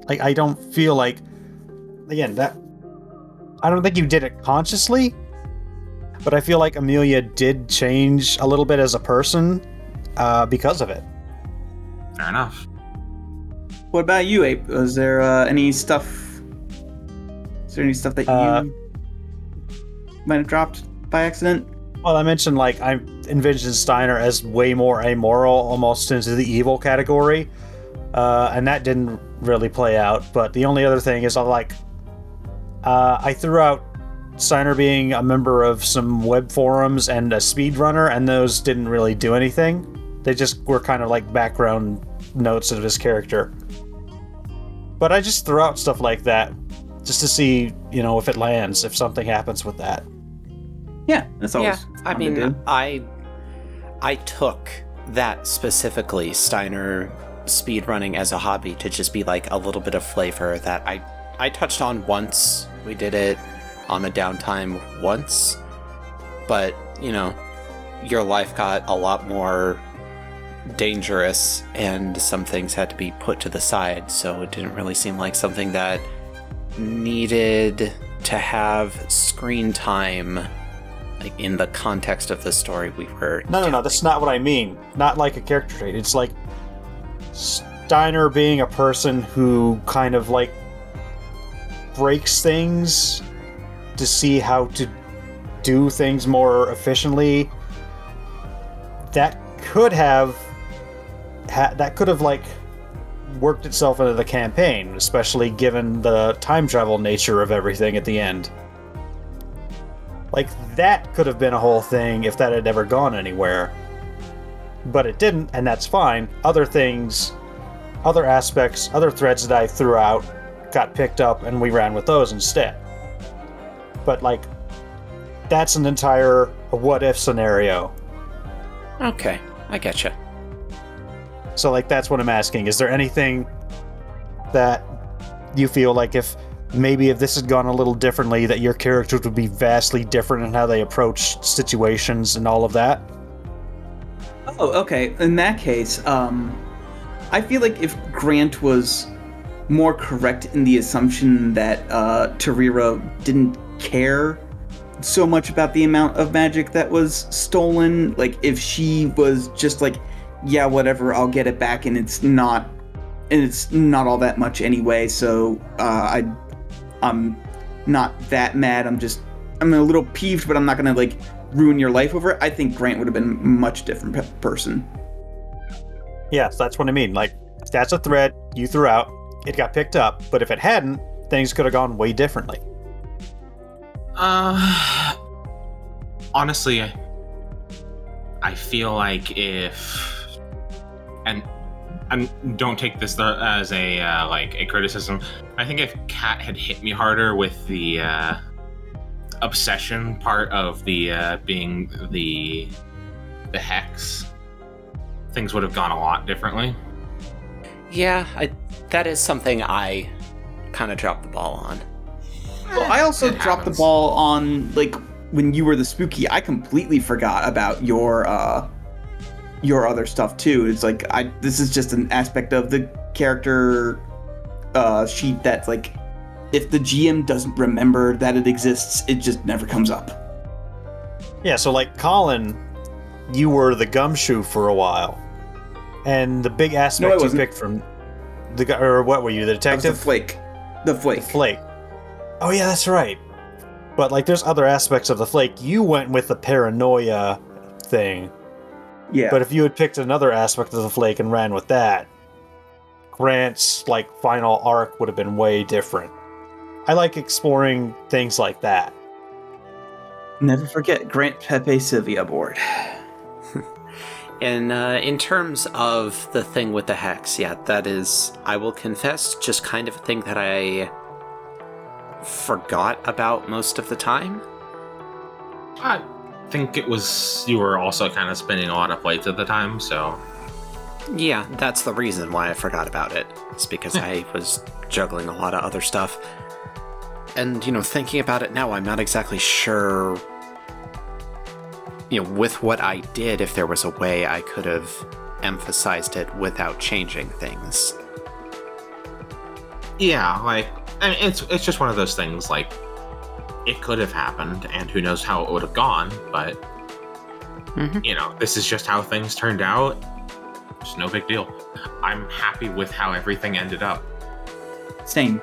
[SPEAKER 2] like I don't feel like again that I don't think you did it consciously, but I feel like Amelia did change a little bit as a person uh, because of it.
[SPEAKER 3] Fair enough.
[SPEAKER 4] What about you, Ape? Is there uh, any stuff? Is there any stuff that
[SPEAKER 2] Uh,
[SPEAKER 4] you might have dropped by accident?
[SPEAKER 2] Well, I mentioned like I envisioned Steiner as way more amoral, almost into the evil category, uh, and that didn't really play out. But the only other thing is, I like uh, I threw out Steiner being a member of some web forums and a speedrunner, and those didn't really do anything. They just were kind of like background notes of his character. But I just threw out stuff like that just to see, you know, if it lands, if something happens with that.
[SPEAKER 4] Yeah, that's always.
[SPEAKER 1] yeah, I
[SPEAKER 4] fun to
[SPEAKER 1] mean,
[SPEAKER 4] do.
[SPEAKER 1] I I took that specifically Steiner speed running as a hobby to just be like a little bit of flavor that I I touched on once. We did it on a downtime once, but you know, your life got a lot more dangerous and some things had to be put to the side, so it didn't really seem like something that needed to have screen time like in the context of the story we were
[SPEAKER 2] No, no, no. That's not what I mean. Not like a character trait. It's like Steiner being a person who kind of like breaks things to see how to do things more efficiently. That could have ha- that could have like worked itself into the campaign, especially given the time travel nature of everything at the end. Like that could have been a whole thing if that had ever gone anywhere. But it didn't, and that's fine. Other things, other aspects, other threads that I threw out got picked up and we ran with those instead. But like that's an entire what if scenario.
[SPEAKER 1] okay i getcha
[SPEAKER 2] So like that's what I'm asking. Is there anything that you feel like if maybe if this had gone a little differently that your characters would be vastly different in how they approach situations and all of that?
[SPEAKER 4] Oh, okay. In that case, um, I feel like if Grant was more correct in the assumption that uh, Tarira didn't care so much about the amount of magic that was stolen, like if she was just like, yeah, whatever, I'll get it back, and it's not, and it's not all that much anyway. So uh, I, I'm not that mad. I'm just, I'm a little peeved, but I'm not gonna like ruin your life over it. I think Grant would have been a much different pe- person.
[SPEAKER 2] Yes, that's what I mean. Like that's a thread you threw out. It got picked up, but if it hadn't, things could have gone way differently.
[SPEAKER 3] Uh, honestly, I, I feel like if, and and don't take this as a uh, like a criticism. I think if Cat had hit me harder with the uh, obsession part of the uh, being the the hex, things would have gone a lot differently.
[SPEAKER 1] yeah I, that is something i kind of dropped the ball on
[SPEAKER 4] Well, I also
[SPEAKER 3] It
[SPEAKER 4] dropped the ball on like when you were the spooky. I completely forgot about your uh your other stuff too. It's like I this is just an aspect of the character uh sheet that's like if the GM doesn't remember that it exists, it just never comes up.
[SPEAKER 2] Yeah, so like Colin, you were the gumshoe for a while, and the big aspect you
[SPEAKER 4] wasn't.
[SPEAKER 2] picked from the guy, or what were you, the
[SPEAKER 4] was the flake. The flake.
[SPEAKER 2] The flake. Oh yeah, that's right. But like, there's other aspects of the flake. You went with the paranoia thing,
[SPEAKER 4] Yeah.
[SPEAKER 2] but if you had picked another aspect of the flake and ran with that, Grant's like final arc would have been way different. I like exploring things like that.
[SPEAKER 4] Never forget Grant Pepe Silvia board. (sighs)
[SPEAKER 1] And uh, in terms of the thing with the hex, yeah, that is, I will confess, just kind of a thing that I forgot about most of the time.
[SPEAKER 3] I think it was you were also kind of spinning a lot of plates at the time, so
[SPEAKER 1] Yeah, that's the reason why I forgot about it. It's because hmm. I was juggling a lot of other stuff. And, you know, thinking about it now, I'm not exactly sure, you know, with what I did, if there was a way I could have emphasized it without changing things.
[SPEAKER 3] yeah, like I mean, it's it's just one of those things. Like it could have happened, and who knows how it would have gone. But
[SPEAKER 1] Mhm.
[SPEAKER 3] you know, this is just how things turned out. It's no big deal. I'm happy with how everything ended up.
[SPEAKER 4] Same.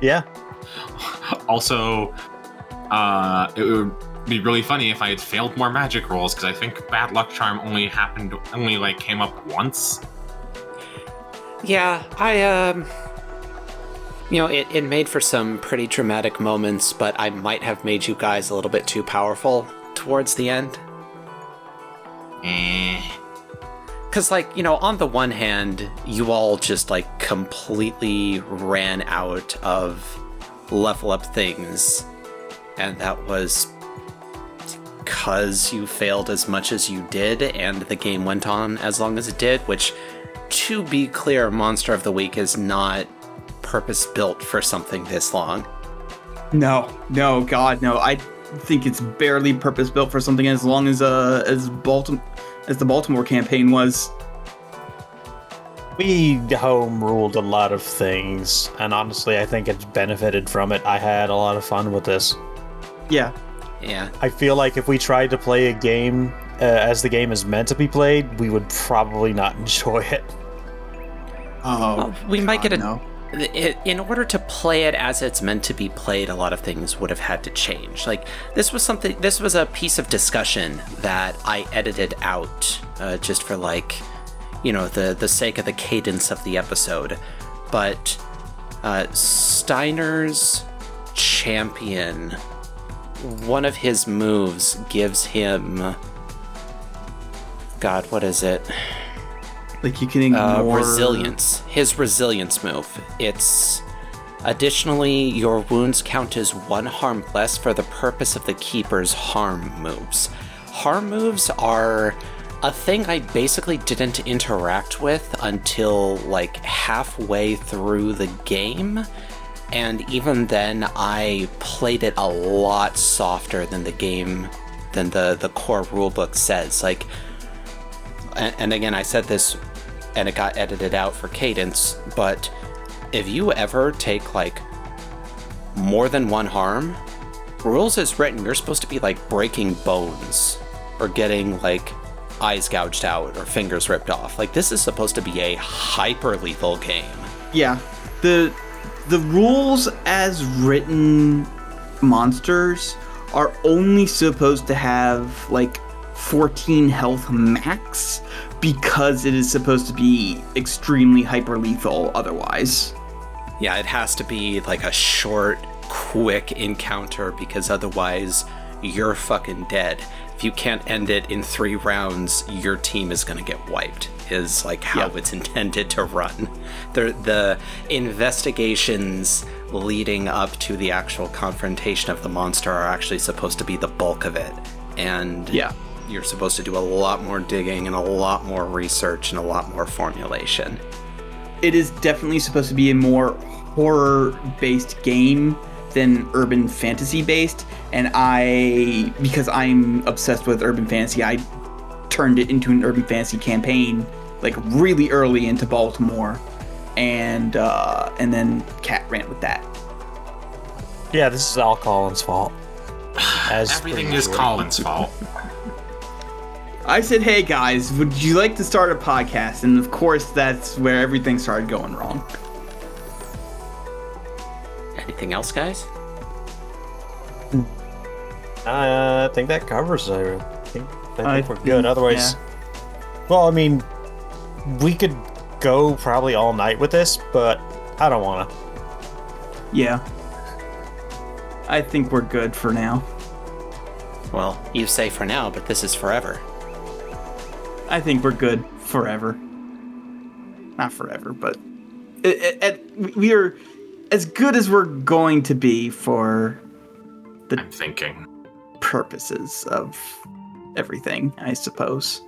[SPEAKER 2] Yeah. (laughs)
[SPEAKER 3] also, uh, it would be really funny if I had failed more magic rolls because I think bad luck charm only happened only like came up once.
[SPEAKER 1] Yeah, I, um. You know, it, it made for some pretty dramatic moments, but I might have made you guys a little bit too powerful towards the end.
[SPEAKER 3] Eh.
[SPEAKER 1] Because, like, you know, on the one hand, you all just, like, completely ran out of level up things. And that was because you failed as much as you did, and the game went on as long as it did, which, to be clear, Monster of the Week is not purpose built for something this long.
[SPEAKER 4] No, no, God, no. I think it's barely purpose built for something as long as uh as Baltimore as the Baltimore campaign was.
[SPEAKER 2] We home ruled a lot of things, and honestly, I think it's benefited from it. I had a lot of fun with this.
[SPEAKER 4] Yeah,
[SPEAKER 1] Yeah.
[SPEAKER 2] I feel like if we tried to play a game uh, as the game is meant to be played, we would probably not (laughs) enjoy it.
[SPEAKER 4] Oh,
[SPEAKER 1] Well, we might get a
[SPEAKER 4] no.
[SPEAKER 1] In order to play it as it's meant to be played a lot of things would have had to change. Like this was something this was a piece of discussion that i edited out uh, just for like you know the the sake of the cadence of the episode. But uh, steiner's champion one of his moves gives him god what is it
[SPEAKER 4] Like you can
[SPEAKER 1] uh,
[SPEAKER 4] ignore
[SPEAKER 1] resilience. His resilience move. It's additionally your wounds count as one harm less for the purpose of the keeper's harm moves. Harm moves are a thing I basically didn't interact with until like halfway through the game. And even then, I played it a lot softer than the game, than the, the core rulebook says. Like, and, again, I said this and it got edited out for cadence, but if you ever take like more than one harm, rules is written, you're supposed to be like breaking bones or getting like eyes gouged out or fingers ripped off. Like this is supposed to be a hyper lethal game.
[SPEAKER 4] Yeah, the the rules as written monsters are only supposed to have like 14 health max because it is supposed to be extremely hyper lethal otherwise.
[SPEAKER 1] Yeah, it has to be like a short, quick encounter because otherwise you're fucking dead. If you can't end it in three rounds, your team is gonna get wiped. Is like how it's (laughs) intended to run. The the investigations leading up to the actual confrontation of the monster are actually supposed to be the bulk of it, and
[SPEAKER 4] Yeah.
[SPEAKER 1] You're supposed to do a lot more digging and a lot more research and a lot more formulation.
[SPEAKER 4] It is definitely supposed to be a more horror based game than urban fantasy based and I because I'm obsessed with urban fantasy, I turned it into an urban fantasy campaign like really early into Baltimore and uh and then Cat ran with that.
[SPEAKER 2] Yeah, this is all Colin's fault. (sighs) As per
[SPEAKER 3] Everything is
[SPEAKER 2] usual.
[SPEAKER 3] Colin's fault. (laughs)
[SPEAKER 4] I said, "Hey guys, would you like to start a podcast?" And of course, that's where everything started going wrong.
[SPEAKER 1] Anything else, guys?
[SPEAKER 2] Uh, I think that covers it. I think, I think
[SPEAKER 4] I
[SPEAKER 2] we're good. Otherwise, well, I mean, we could go probably all night with this, but I don't want to.
[SPEAKER 4] Yeah. I think we're good for now.
[SPEAKER 1] Well, you say for now, but this is forever.
[SPEAKER 4] I think we're good forever. Not forever, but it, it, it- we are as good as we're going to be for
[SPEAKER 3] I'm thinking.
[SPEAKER 4] purposes of everything, I suppose.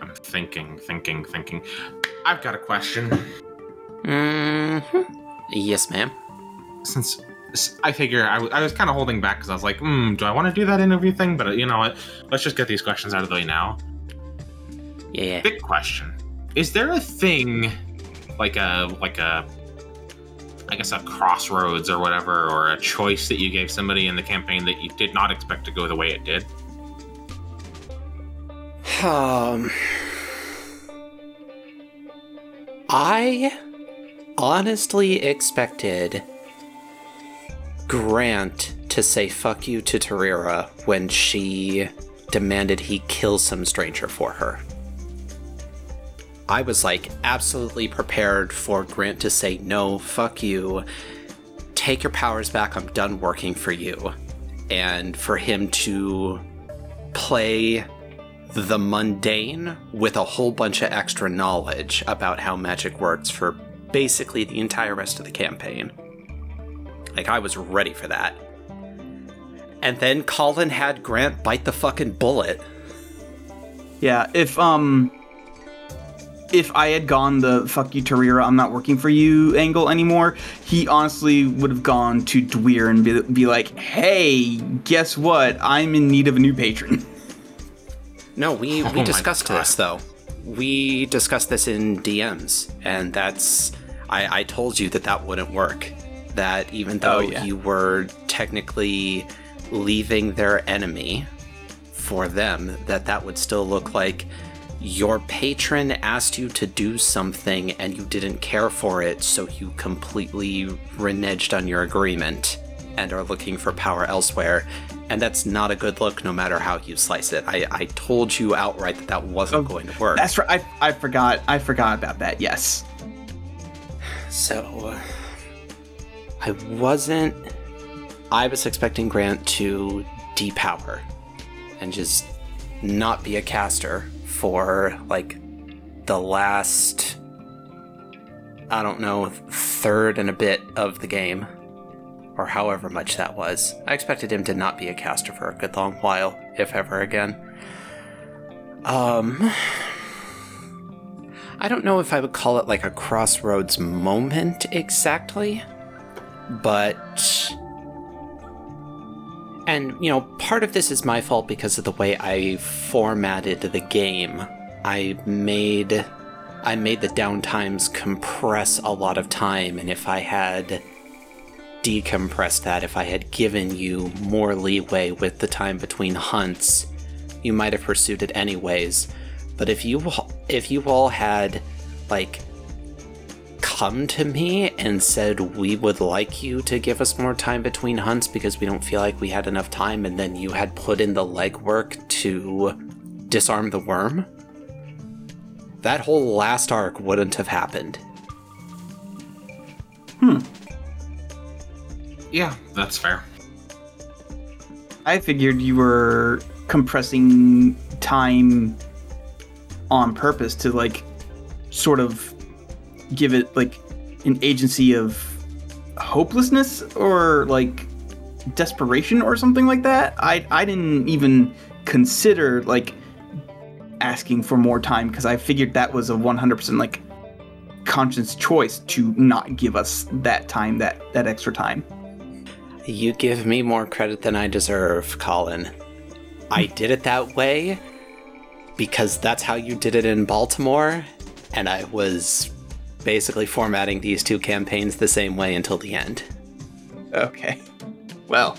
[SPEAKER 3] I'm thinking, thinking, thinking. I've got a question.
[SPEAKER 1] hmm Yes, ma'am.
[SPEAKER 3] Since I figure I, w- I was kind of holding back because I was like, hmm, do I want to do that interview thing? But uh, you know what? Let's just get these questions out of the way now.
[SPEAKER 1] Yeah.
[SPEAKER 3] Big question: Is there a thing, like a like a, I guess a crossroads or whatever, or a choice that you gave somebody in the campaign that you did not expect to go the way it did?
[SPEAKER 1] Um, I honestly expected Grant to say fuck you to Tarira when she demanded he kill some stranger for her. I was like absolutely prepared for Grant to say no, fuck you, take your powers back, I'm done working for you. And for him to play the mundane with a whole bunch of extra knowledge about how magic works for basically the entire rest of the campaign. Like, I was ready for that. And then Colin had Grant bite the fucking bullet.
[SPEAKER 4] Yeah, if um if I had gone the fuck you Tarira, I'm not working for you angle anymore, he honestly would have gone to Dweir and be, be like, hey, guess what? I'm in need of a new patron.
[SPEAKER 1] No, we,
[SPEAKER 3] Oh
[SPEAKER 1] we
[SPEAKER 3] my
[SPEAKER 1] discussed
[SPEAKER 3] God.
[SPEAKER 1] this, though. We discussed this in DMs, and that's. I, I told you that that wouldn't work. That even oh, though
[SPEAKER 4] Oh, yeah.
[SPEAKER 1] you were technically leaving their enemy for them, that that would still look like your patron asked you to do something and you didn't care for it, so you completely reneged on your agreement and are looking for power elsewhere. And that's not a good look, no matter how you slice it. I, I told you outright that that wasn't
[SPEAKER 4] Oh,
[SPEAKER 1] going to work.
[SPEAKER 4] That's right. I, I forgot. I forgot about that. Yes.
[SPEAKER 1] So, I wasn't. I was expecting Grant to depower and just not be a caster for like the last, I don't know, third and a bit of the game, or however much that was. I expected him to not be a caster for a good long while, if ever again. Um. I don't know if I would call it like a crossroads moment exactly, but. And, you know, part of this is my fault because of the way I formatted the game. I made. I made the downtimes compress a lot of time, and if I had decompressed that, if I had given you more leeway with the time between hunts, you might have pursued it anyways. But if you if you all had like come to me and said we would like you to give us more time between hunts because we don't feel like we had enough time and then you had put in the legwork to disarm the worm, that whole last arc wouldn't have happened. Hmm.
[SPEAKER 3] Yeah, that's fair.
[SPEAKER 4] I figured you were compressing time on purpose to like sort of give it like an agency of hopelessness or like desperation or something like that. I I didn't even consider like asking for more time because I figured that was a 100% like conscious choice to not give us that time that that extra time.
[SPEAKER 1] You give me more credit than I deserve, Colin. I did it that way because that's how you did it in Baltimore, and I was basically formatting these two campaigns the same way until the end.
[SPEAKER 4] Okay. Well,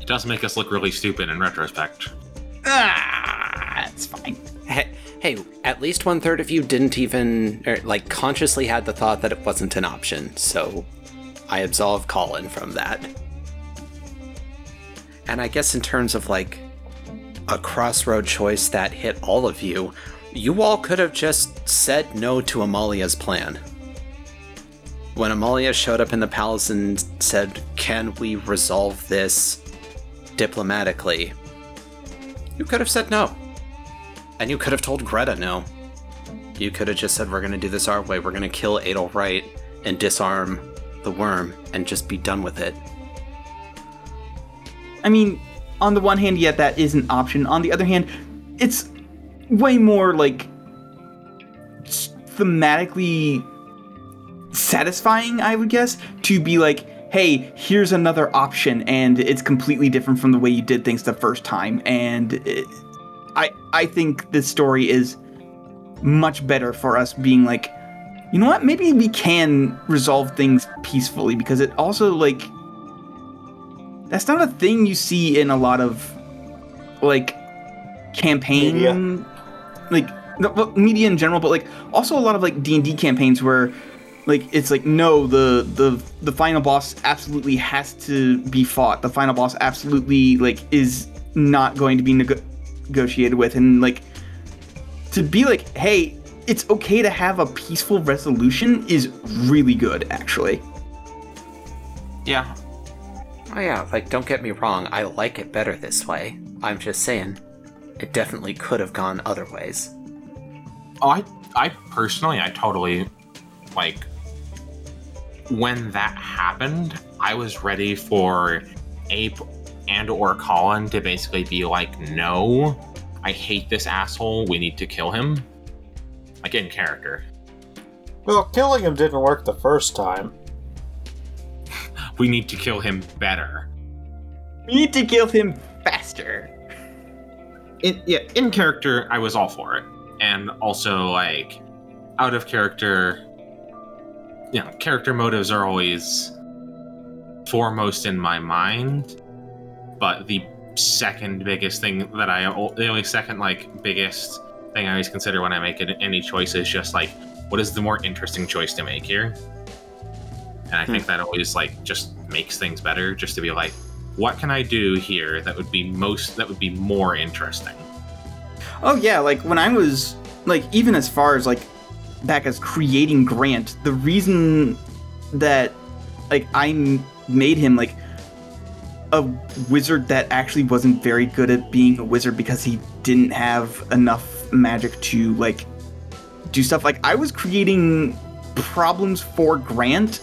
[SPEAKER 3] It does make us look really stupid in retrospect.
[SPEAKER 4] ah, that's fine.
[SPEAKER 1] Hey, hey, at least one third of you didn't even, er, like, consciously had the thought that it wasn't an option, so I absolve Colin from that. And I guess in terms of, like, a crossroad choice that hit all of you, you all could have just said no to Amelia's plan. When Amalia showed up in the palace and said, Can we resolve this diplomatically? You could have said no. And you could have told Greta no. You could have just said, we're going to do this our way, we're going to kill Adel Wright, and disarm the worm and just be done with it.
[SPEAKER 4] I mean, on the one hand, yeah, that is an option. On the other hand, it's way more like thematically satisfying, I would guess, to be like, hey, here's another option, and it's completely different from the way you did things the first time. And it, I, I think this story is much better for us being like, you know what? Maybe we can resolve things peacefully because it also like that's not a thing you see in a lot of like campaign. Like no, well, media in general but like also a lot of like d&d campaigns where like it's like no the the the final boss absolutely has to be fought. The final boss absolutely like is not going to be nego- negotiated with. And like to be like hey it's okay to have a peaceful resolution is really good actually.
[SPEAKER 3] Yeah,
[SPEAKER 1] Oh yeah, like don't get me wrong, I like it better this way. I'm just saying, it definitely could have gone other ways.
[SPEAKER 3] Oh, I, I personally, I totally, like, when that happened, I was ready for Ape and or Colin to basically be like, no, I hate this asshole. We need to kill him. Like in character.
[SPEAKER 2] Well, killing him didn't work the first time.
[SPEAKER 3] We need to kill him better.
[SPEAKER 4] we need to kill him faster
[SPEAKER 3] in yeah, in character, I was all for it, and also like out of character. You know, character motives are always foremost in my mind, but the second biggest thing that I the only second like biggest thing I always consider when I make any choice is just like what is the more interesting choice to make here, and I hmm. think that always like just makes things better. Just to be like, what can I do here that would be most that would be more interesting.
[SPEAKER 4] Oh yeah, like when I was like even as far as like back as creating Grant, the reason that like I m- made him like a wizard that actually wasn't very good at being a wizard because he didn't have enough magic to like do stuff like I was creating problems for Grant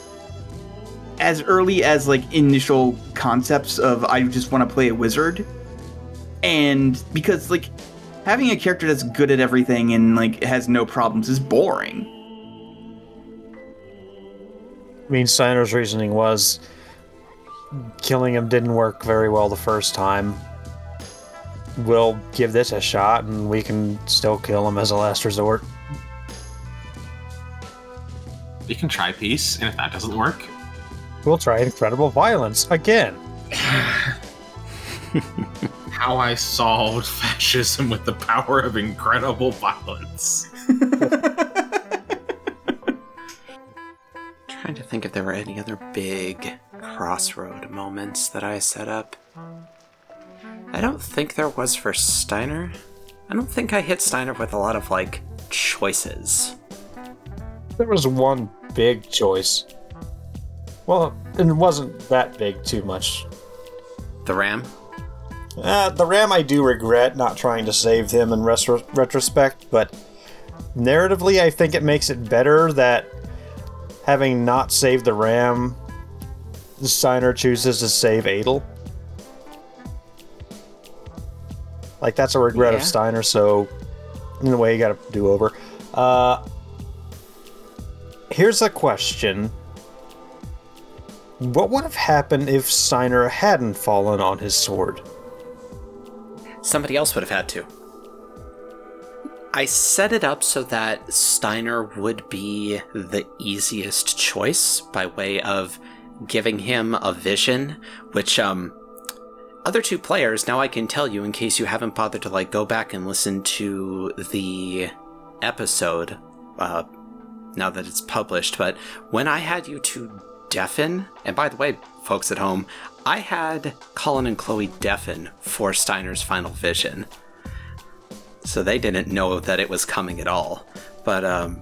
[SPEAKER 4] as early as like initial concepts of I just want to play a wizard and because like having a character that's good at everything and like has no problems is boring.
[SPEAKER 2] I mean, Steiner's reasoning was killing him didn't work very well the first time. We'll give this a shot and we can still kill him as a last resort.
[SPEAKER 3] You can try peace, and if that doesn't work,
[SPEAKER 2] We'll try incredible violence again. (sighs)
[SPEAKER 3] how I solved fascism with the power of incredible violence. (laughs)
[SPEAKER 1] Trying to think if there were any other big crossroad moments that I set up. I don't think there was for Steiner. I don't think I hit Steiner with a lot of like choices.
[SPEAKER 2] There was one big choice. Well, it wasn't that big too much.
[SPEAKER 1] The Ram?
[SPEAKER 2] Uh, the Ram I do regret not trying to save him in retro- retrospect, but narratively I think it makes it better that having not saved the Ram, the Steiner chooses to save Adel. Like that's a regret of Steiner, so in a way you got to do over. Uh, here's a question: What would have happened if Steiner hadn't fallen on his sword?
[SPEAKER 1] Somebody else would have had to. I set it up so that Steiner would be the easiest choice by way of giving him a vision, which, um, other two players, now I can tell you in case you haven't bothered to, like, go back and listen to the episode, uh, now that it's published, but when I had you to deafen, and by the way, folks at home, I had Colin and Chloe deafen for Steiner's final vision. So they didn't know that it was coming at all. But um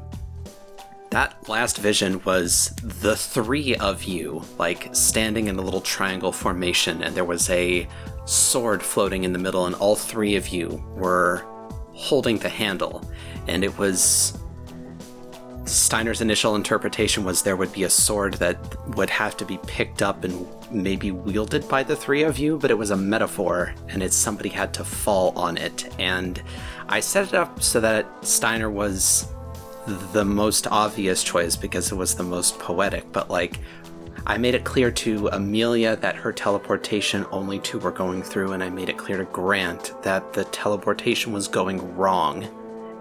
[SPEAKER 1] that last vision was the three of you, like standing in a little triangle formation, and there was a sword floating in the middle, and all three of you were holding the handle. And it was Steiner's initial interpretation was there would be a sword that would have to be picked up and maybe wielded by the three of you, but it was a metaphor and it's somebody had to fall on it. And I set it up so that Steiner was the most obvious choice because it was the most poetic, but like I made it clear to Amelia that her teleportation only two were going through, and I made it clear to Grant that the teleportation was going wrong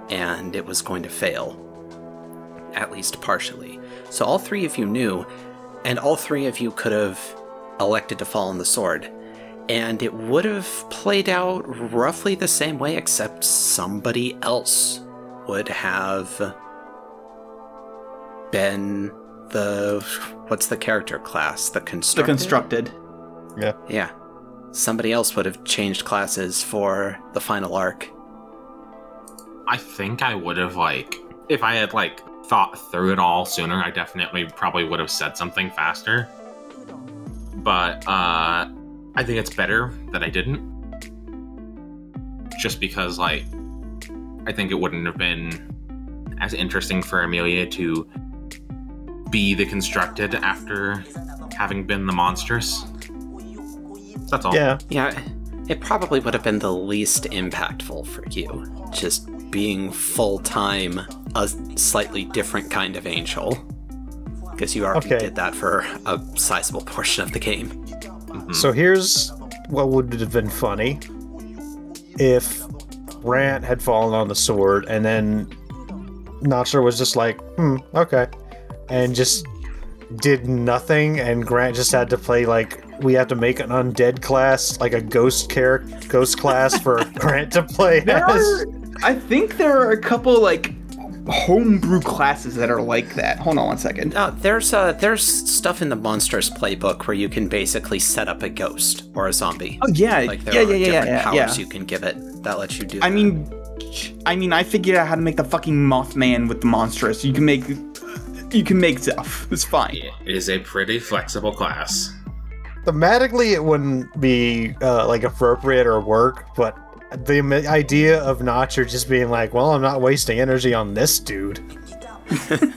[SPEAKER 1] and it was going to fail. At least partially. So all three of you knew, and all three of you could have elected to fall on the sword. And it would have played out roughly the same way, except somebody else would have been the what's the character class? The
[SPEAKER 4] The
[SPEAKER 1] constructed.
[SPEAKER 4] Yeah.
[SPEAKER 1] Yeah. Somebody else would have changed classes for the final arc.
[SPEAKER 3] I think I would have like if I had like thought through it all sooner, I definitely probably would have said something faster. But uh I think it's better that I didn't. Just because like I think it wouldn't have been as interesting for Amelia to be the constructed after having been the monstrous. That's all.
[SPEAKER 2] Yeah.
[SPEAKER 1] Yeah, it probably would have been the least impactful for you. Just being full time a slightly different kind of angel. Because you already
[SPEAKER 2] Okay.
[SPEAKER 1] did that for a sizable portion of the game.
[SPEAKER 3] Mhm.
[SPEAKER 2] So here's what would have been funny if Grant had fallen on the sword and then Notcher was just like, hmm, okay. And just did nothing and Grant just had to play like we have to make an undead class, like a ghost character ghost class for (laughs) Grant to play
[SPEAKER 4] There
[SPEAKER 2] as.
[SPEAKER 4] are, I think there are a couple like homebrew classes that are like that. Hold on one second.
[SPEAKER 1] Uh, there's uh, there's stuff in the monsters playbook where you can basically set up a ghost or a zombie.
[SPEAKER 4] Oh yeah,
[SPEAKER 1] Like there
[SPEAKER 4] yeah,
[SPEAKER 1] are
[SPEAKER 4] yeah, yeah,
[SPEAKER 1] different
[SPEAKER 4] yeah,
[SPEAKER 1] powers
[SPEAKER 4] yeah.
[SPEAKER 1] you can give it that lets you do.
[SPEAKER 4] I
[SPEAKER 1] that.
[SPEAKER 4] mean, I mean, I figured out how to make the fucking Mothman with the monstrous. You can make, you can make stuff. It's fine.
[SPEAKER 3] It is a pretty flexible class.
[SPEAKER 2] Thematically, it wouldn't be uh, like appropriate or work, but the idea of Notcher just being like, "Well, I'm not wasting energy on this dude." (laughs)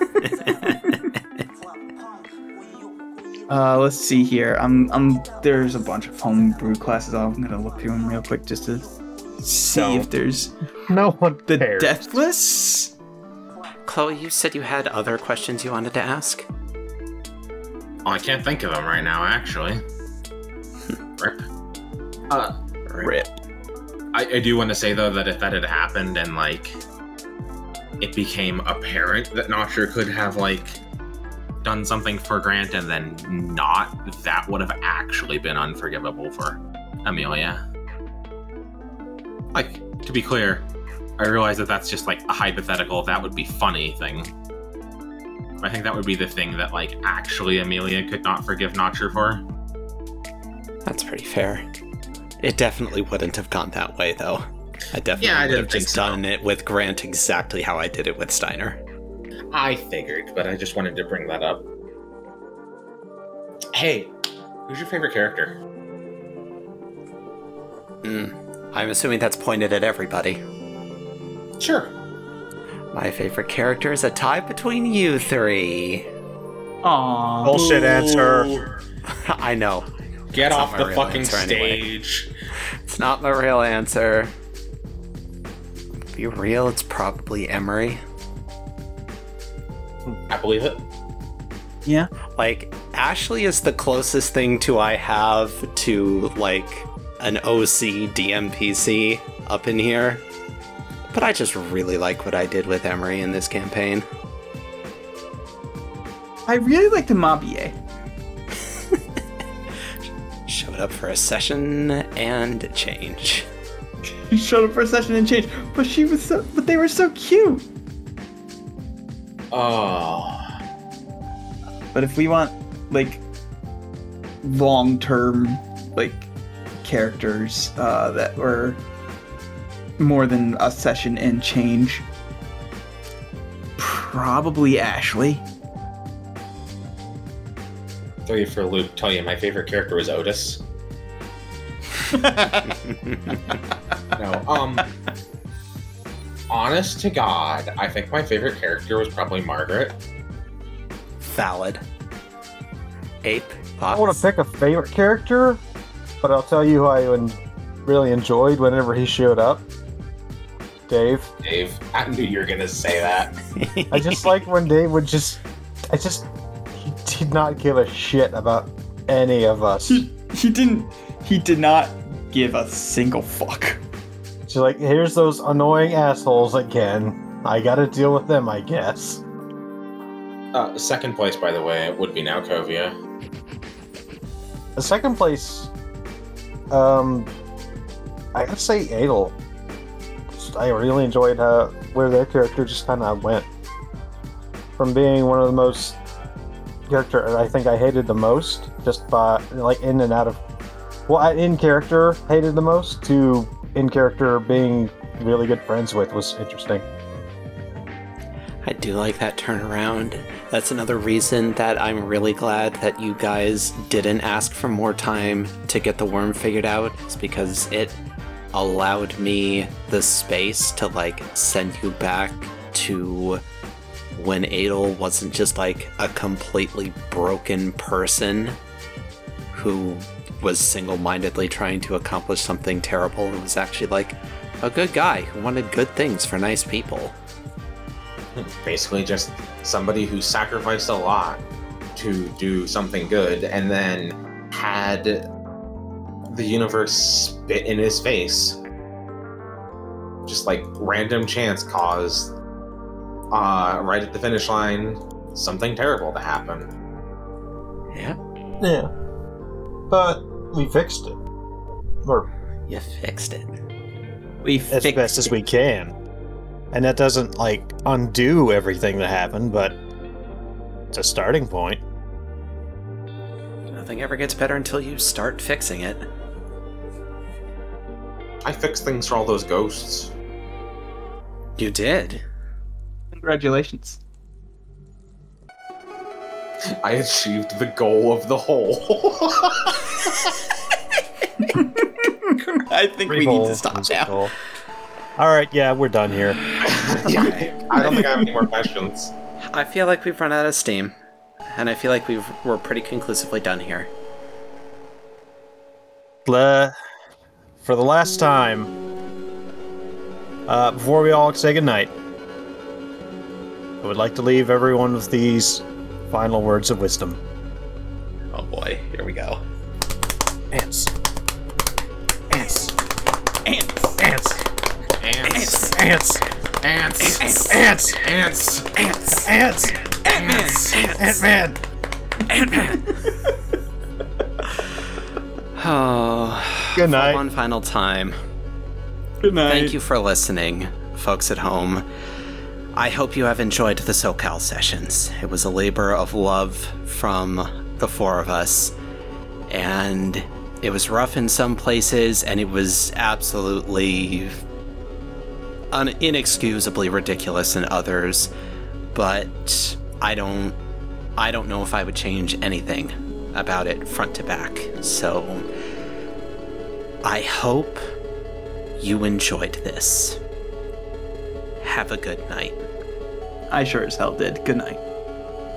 [SPEAKER 4] Uh, let's see here. I'm, I'm. There's a bunch of homebrew classes. I'm gonna look through them real quick just to see
[SPEAKER 2] Don't.
[SPEAKER 4] if there's
[SPEAKER 2] No one
[SPEAKER 4] the
[SPEAKER 2] cares.
[SPEAKER 4] deathless.
[SPEAKER 1] Chloe, you said you had other questions you wanted to ask.
[SPEAKER 3] Oh, I can't think of them right now, actually. (laughs) Rip. Uh,
[SPEAKER 4] Rip.
[SPEAKER 3] I, I do want to say though that if that had happened and like it became apparent that Notcher could have like done something for Grant and then not, that would have actually been unforgivable for Amelia. Like to be clear, I realize that that's just like a hypothetical. That would be funny thing. I think that would be the thing that like actually Amelia could not forgive Notcher for.
[SPEAKER 1] That's pretty fair. It definitely wouldn't have gone that way, though. I definitely
[SPEAKER 3] Yeah, I
[SPEAKER 1] would have just
[SPEAKER 3] so.
[SPEAKER 1] done it with Grant exactly how I did it with Steiner.
[SPEAKER 3] I figured, but I just wanted to bring that up. Hey, who's your favorite character?
[SPEAKER 1] Mm. I'm assuming that's pointed at everybody.
[SPEAKER 3] Sure.
[SPEAKER 1] My favorite character is a tie between you three.
[SPEAKER 4] Aww.
[SPEAKER 2] Bullshit answer. (laughs)
[SPEAKER 1] I know.
[SPEAKER 3] Get
[SPEAKER 1] That's
[SPEAKER 3] off the fucking
[SPEAKER 1] answer anyway.
[SPEAKER 3] stage.
[SPEAKER 1] It's not my real answer. Be real, it's probably Emery.
[SPEAKER 3] I believe it.
[SPEAKER 4] Yeah.
[SPEAKER 1] Like, Ashley is the closest thing to I have to, like, an OC DMPC up in here. But I just really like what I did with Emery in this campaign.
[SPEAKER 4] I really like the Mabie.
[SPEAKER 1] Showed up for a session and change.
[SPEAKER 4] She showed up for a session and change, but she was so, but they were so cute.
[SPEAKER 3] Oh.
[SPEAKER 4] But if we want like long-term like characters uh, that were more than a session and change, probably Ashley.
[SPEAKER 3] Throw you for a loop. Tell you, my favorite character was Otis. (laughs) No. Um. honest to God, I think my favorite character was probably Margaret.
[SPEAKER 1] Valid. Ape.
[SPEAKER 2] I want to pick a favorite character, but I'll tell you who I en- really enjoyed whenever he showed up. Dave.
[SPEAKER 3] Dave, I knew you were gonna say that.
[SPEAKER 2] I just like when Dave would just. I just. He did not give a shit about any of us.
[SPEAKER 4] He, he didn't. He did not give a single fuck.
[SPEAKER 2] She's like, here's those annoying assholes again. I gotta deal with them, I guess.
[SPEAKER 3] Uh, second place, by the way, would be now Kovia.
[SPEAKER 2] The second place, um, I gotta say Adel. I really enjoyed how where their character just kind of went from being one of the most character I think I hated the most, just by like in and out of well, in character hated the most to in character being really good friends with was interesting.
[SPEAKER 1] I do like that turnaround. That's another reason that I'm really glad that you guys didn't ask for more time to get the worm figured out, is because it allowed me the space to like send you back to when Adel wasn't just like a completely broken person who was single mindedly trying to accomplish something terrible. It was actually like a good guy who wanted good things for nice people. (laughs)
[SPEAKER 3] Basically, just somebody who sacrificed a lot to do something good and then had the universe spit in his face. Just like random chance caused, uh, right at the finish line, something terrible to happen.
[SPEAKER 1] Yeah.
[SPEAKER 2] Yeah, but we fixed it, or
[SPEAKER 1] You fixed it.
[SPEAKER 4] We fixed
[SPEAKER 2] as
[SPEAKER 4] fixed
[SPEAKER 2] best as we can. And that doesn't like undo everything that happened, but it's a starting point.
[SPEAKER 1] Nothing ever gets better until you start fixing it.
[SPEAKER 3] I fixed things for all those ghosts.
[SPEAKER 1] You did.
[SPEAKER 4] Congratulations.
[SPEAKER 3] I achieved the goal of the whole.
[SPEAKER 4] I think we need to stop now.
[SPEAKER 2] All right, yeah, we're done here.
[SPEAKER 3] yeah, (laughs) I don't think I have any more questions.
[SPEAKER 1] I feel like we've run out of steam, and I feel like we've we're pretty conclusively done here.
[SPEAKER 2] Le- for the last time, uh, before we all say goodnight, I would like to leave everyone with these final words of wisdom.
[SPEAKER 1] Oh boy, here we go.
[SPEAKER 2] Ants. Ants.
[SPEAKER 4] Ants.
[SPEAKER 2] Ants.
[SPEAKER 3] Ants.
[SPEAKER 2] Ants.
[SPEAKER 3] Ants.
[SPEAKER 2] Ants.
[SPEAKER 3] Ants.
[SPEAKER 2] Ants. Ants. Ants. Ant-Man.
[SPEAKER 1] Oh,
[SPEAKER 2] Good night.
[SPEAKER 1] one final time.
[SPEAKER 4] Good night.
[SPEAKER 1] Thank you for listening, folks at home. I hope you have enjoyed the SoCal sessions. It was a labor of love from the four of us, and it was rough in some places, and it was absolutely un- inexcusably ridiculous in others. But I don't, I don't know if I would change anything about it front to back. So I hope you enjoyed this. Have a good night.
[SPEAKER 4] I sure as hell did. Good night.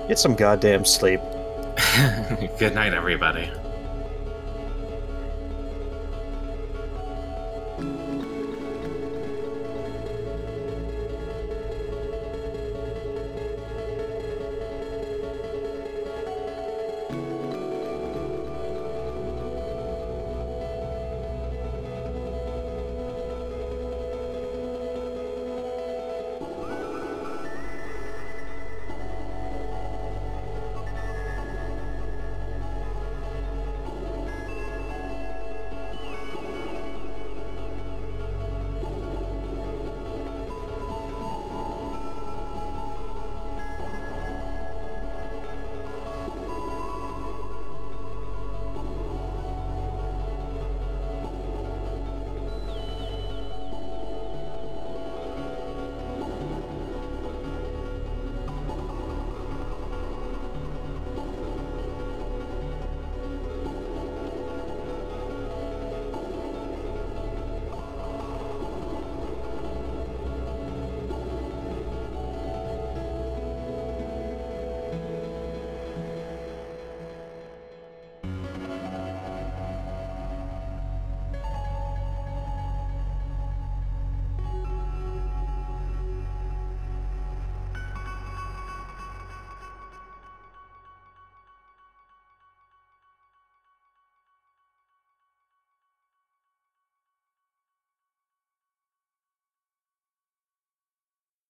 [SPEAKER 2] Get some goddamn sleep. (laughs)
[SPEAKER 3] Good night, everybody.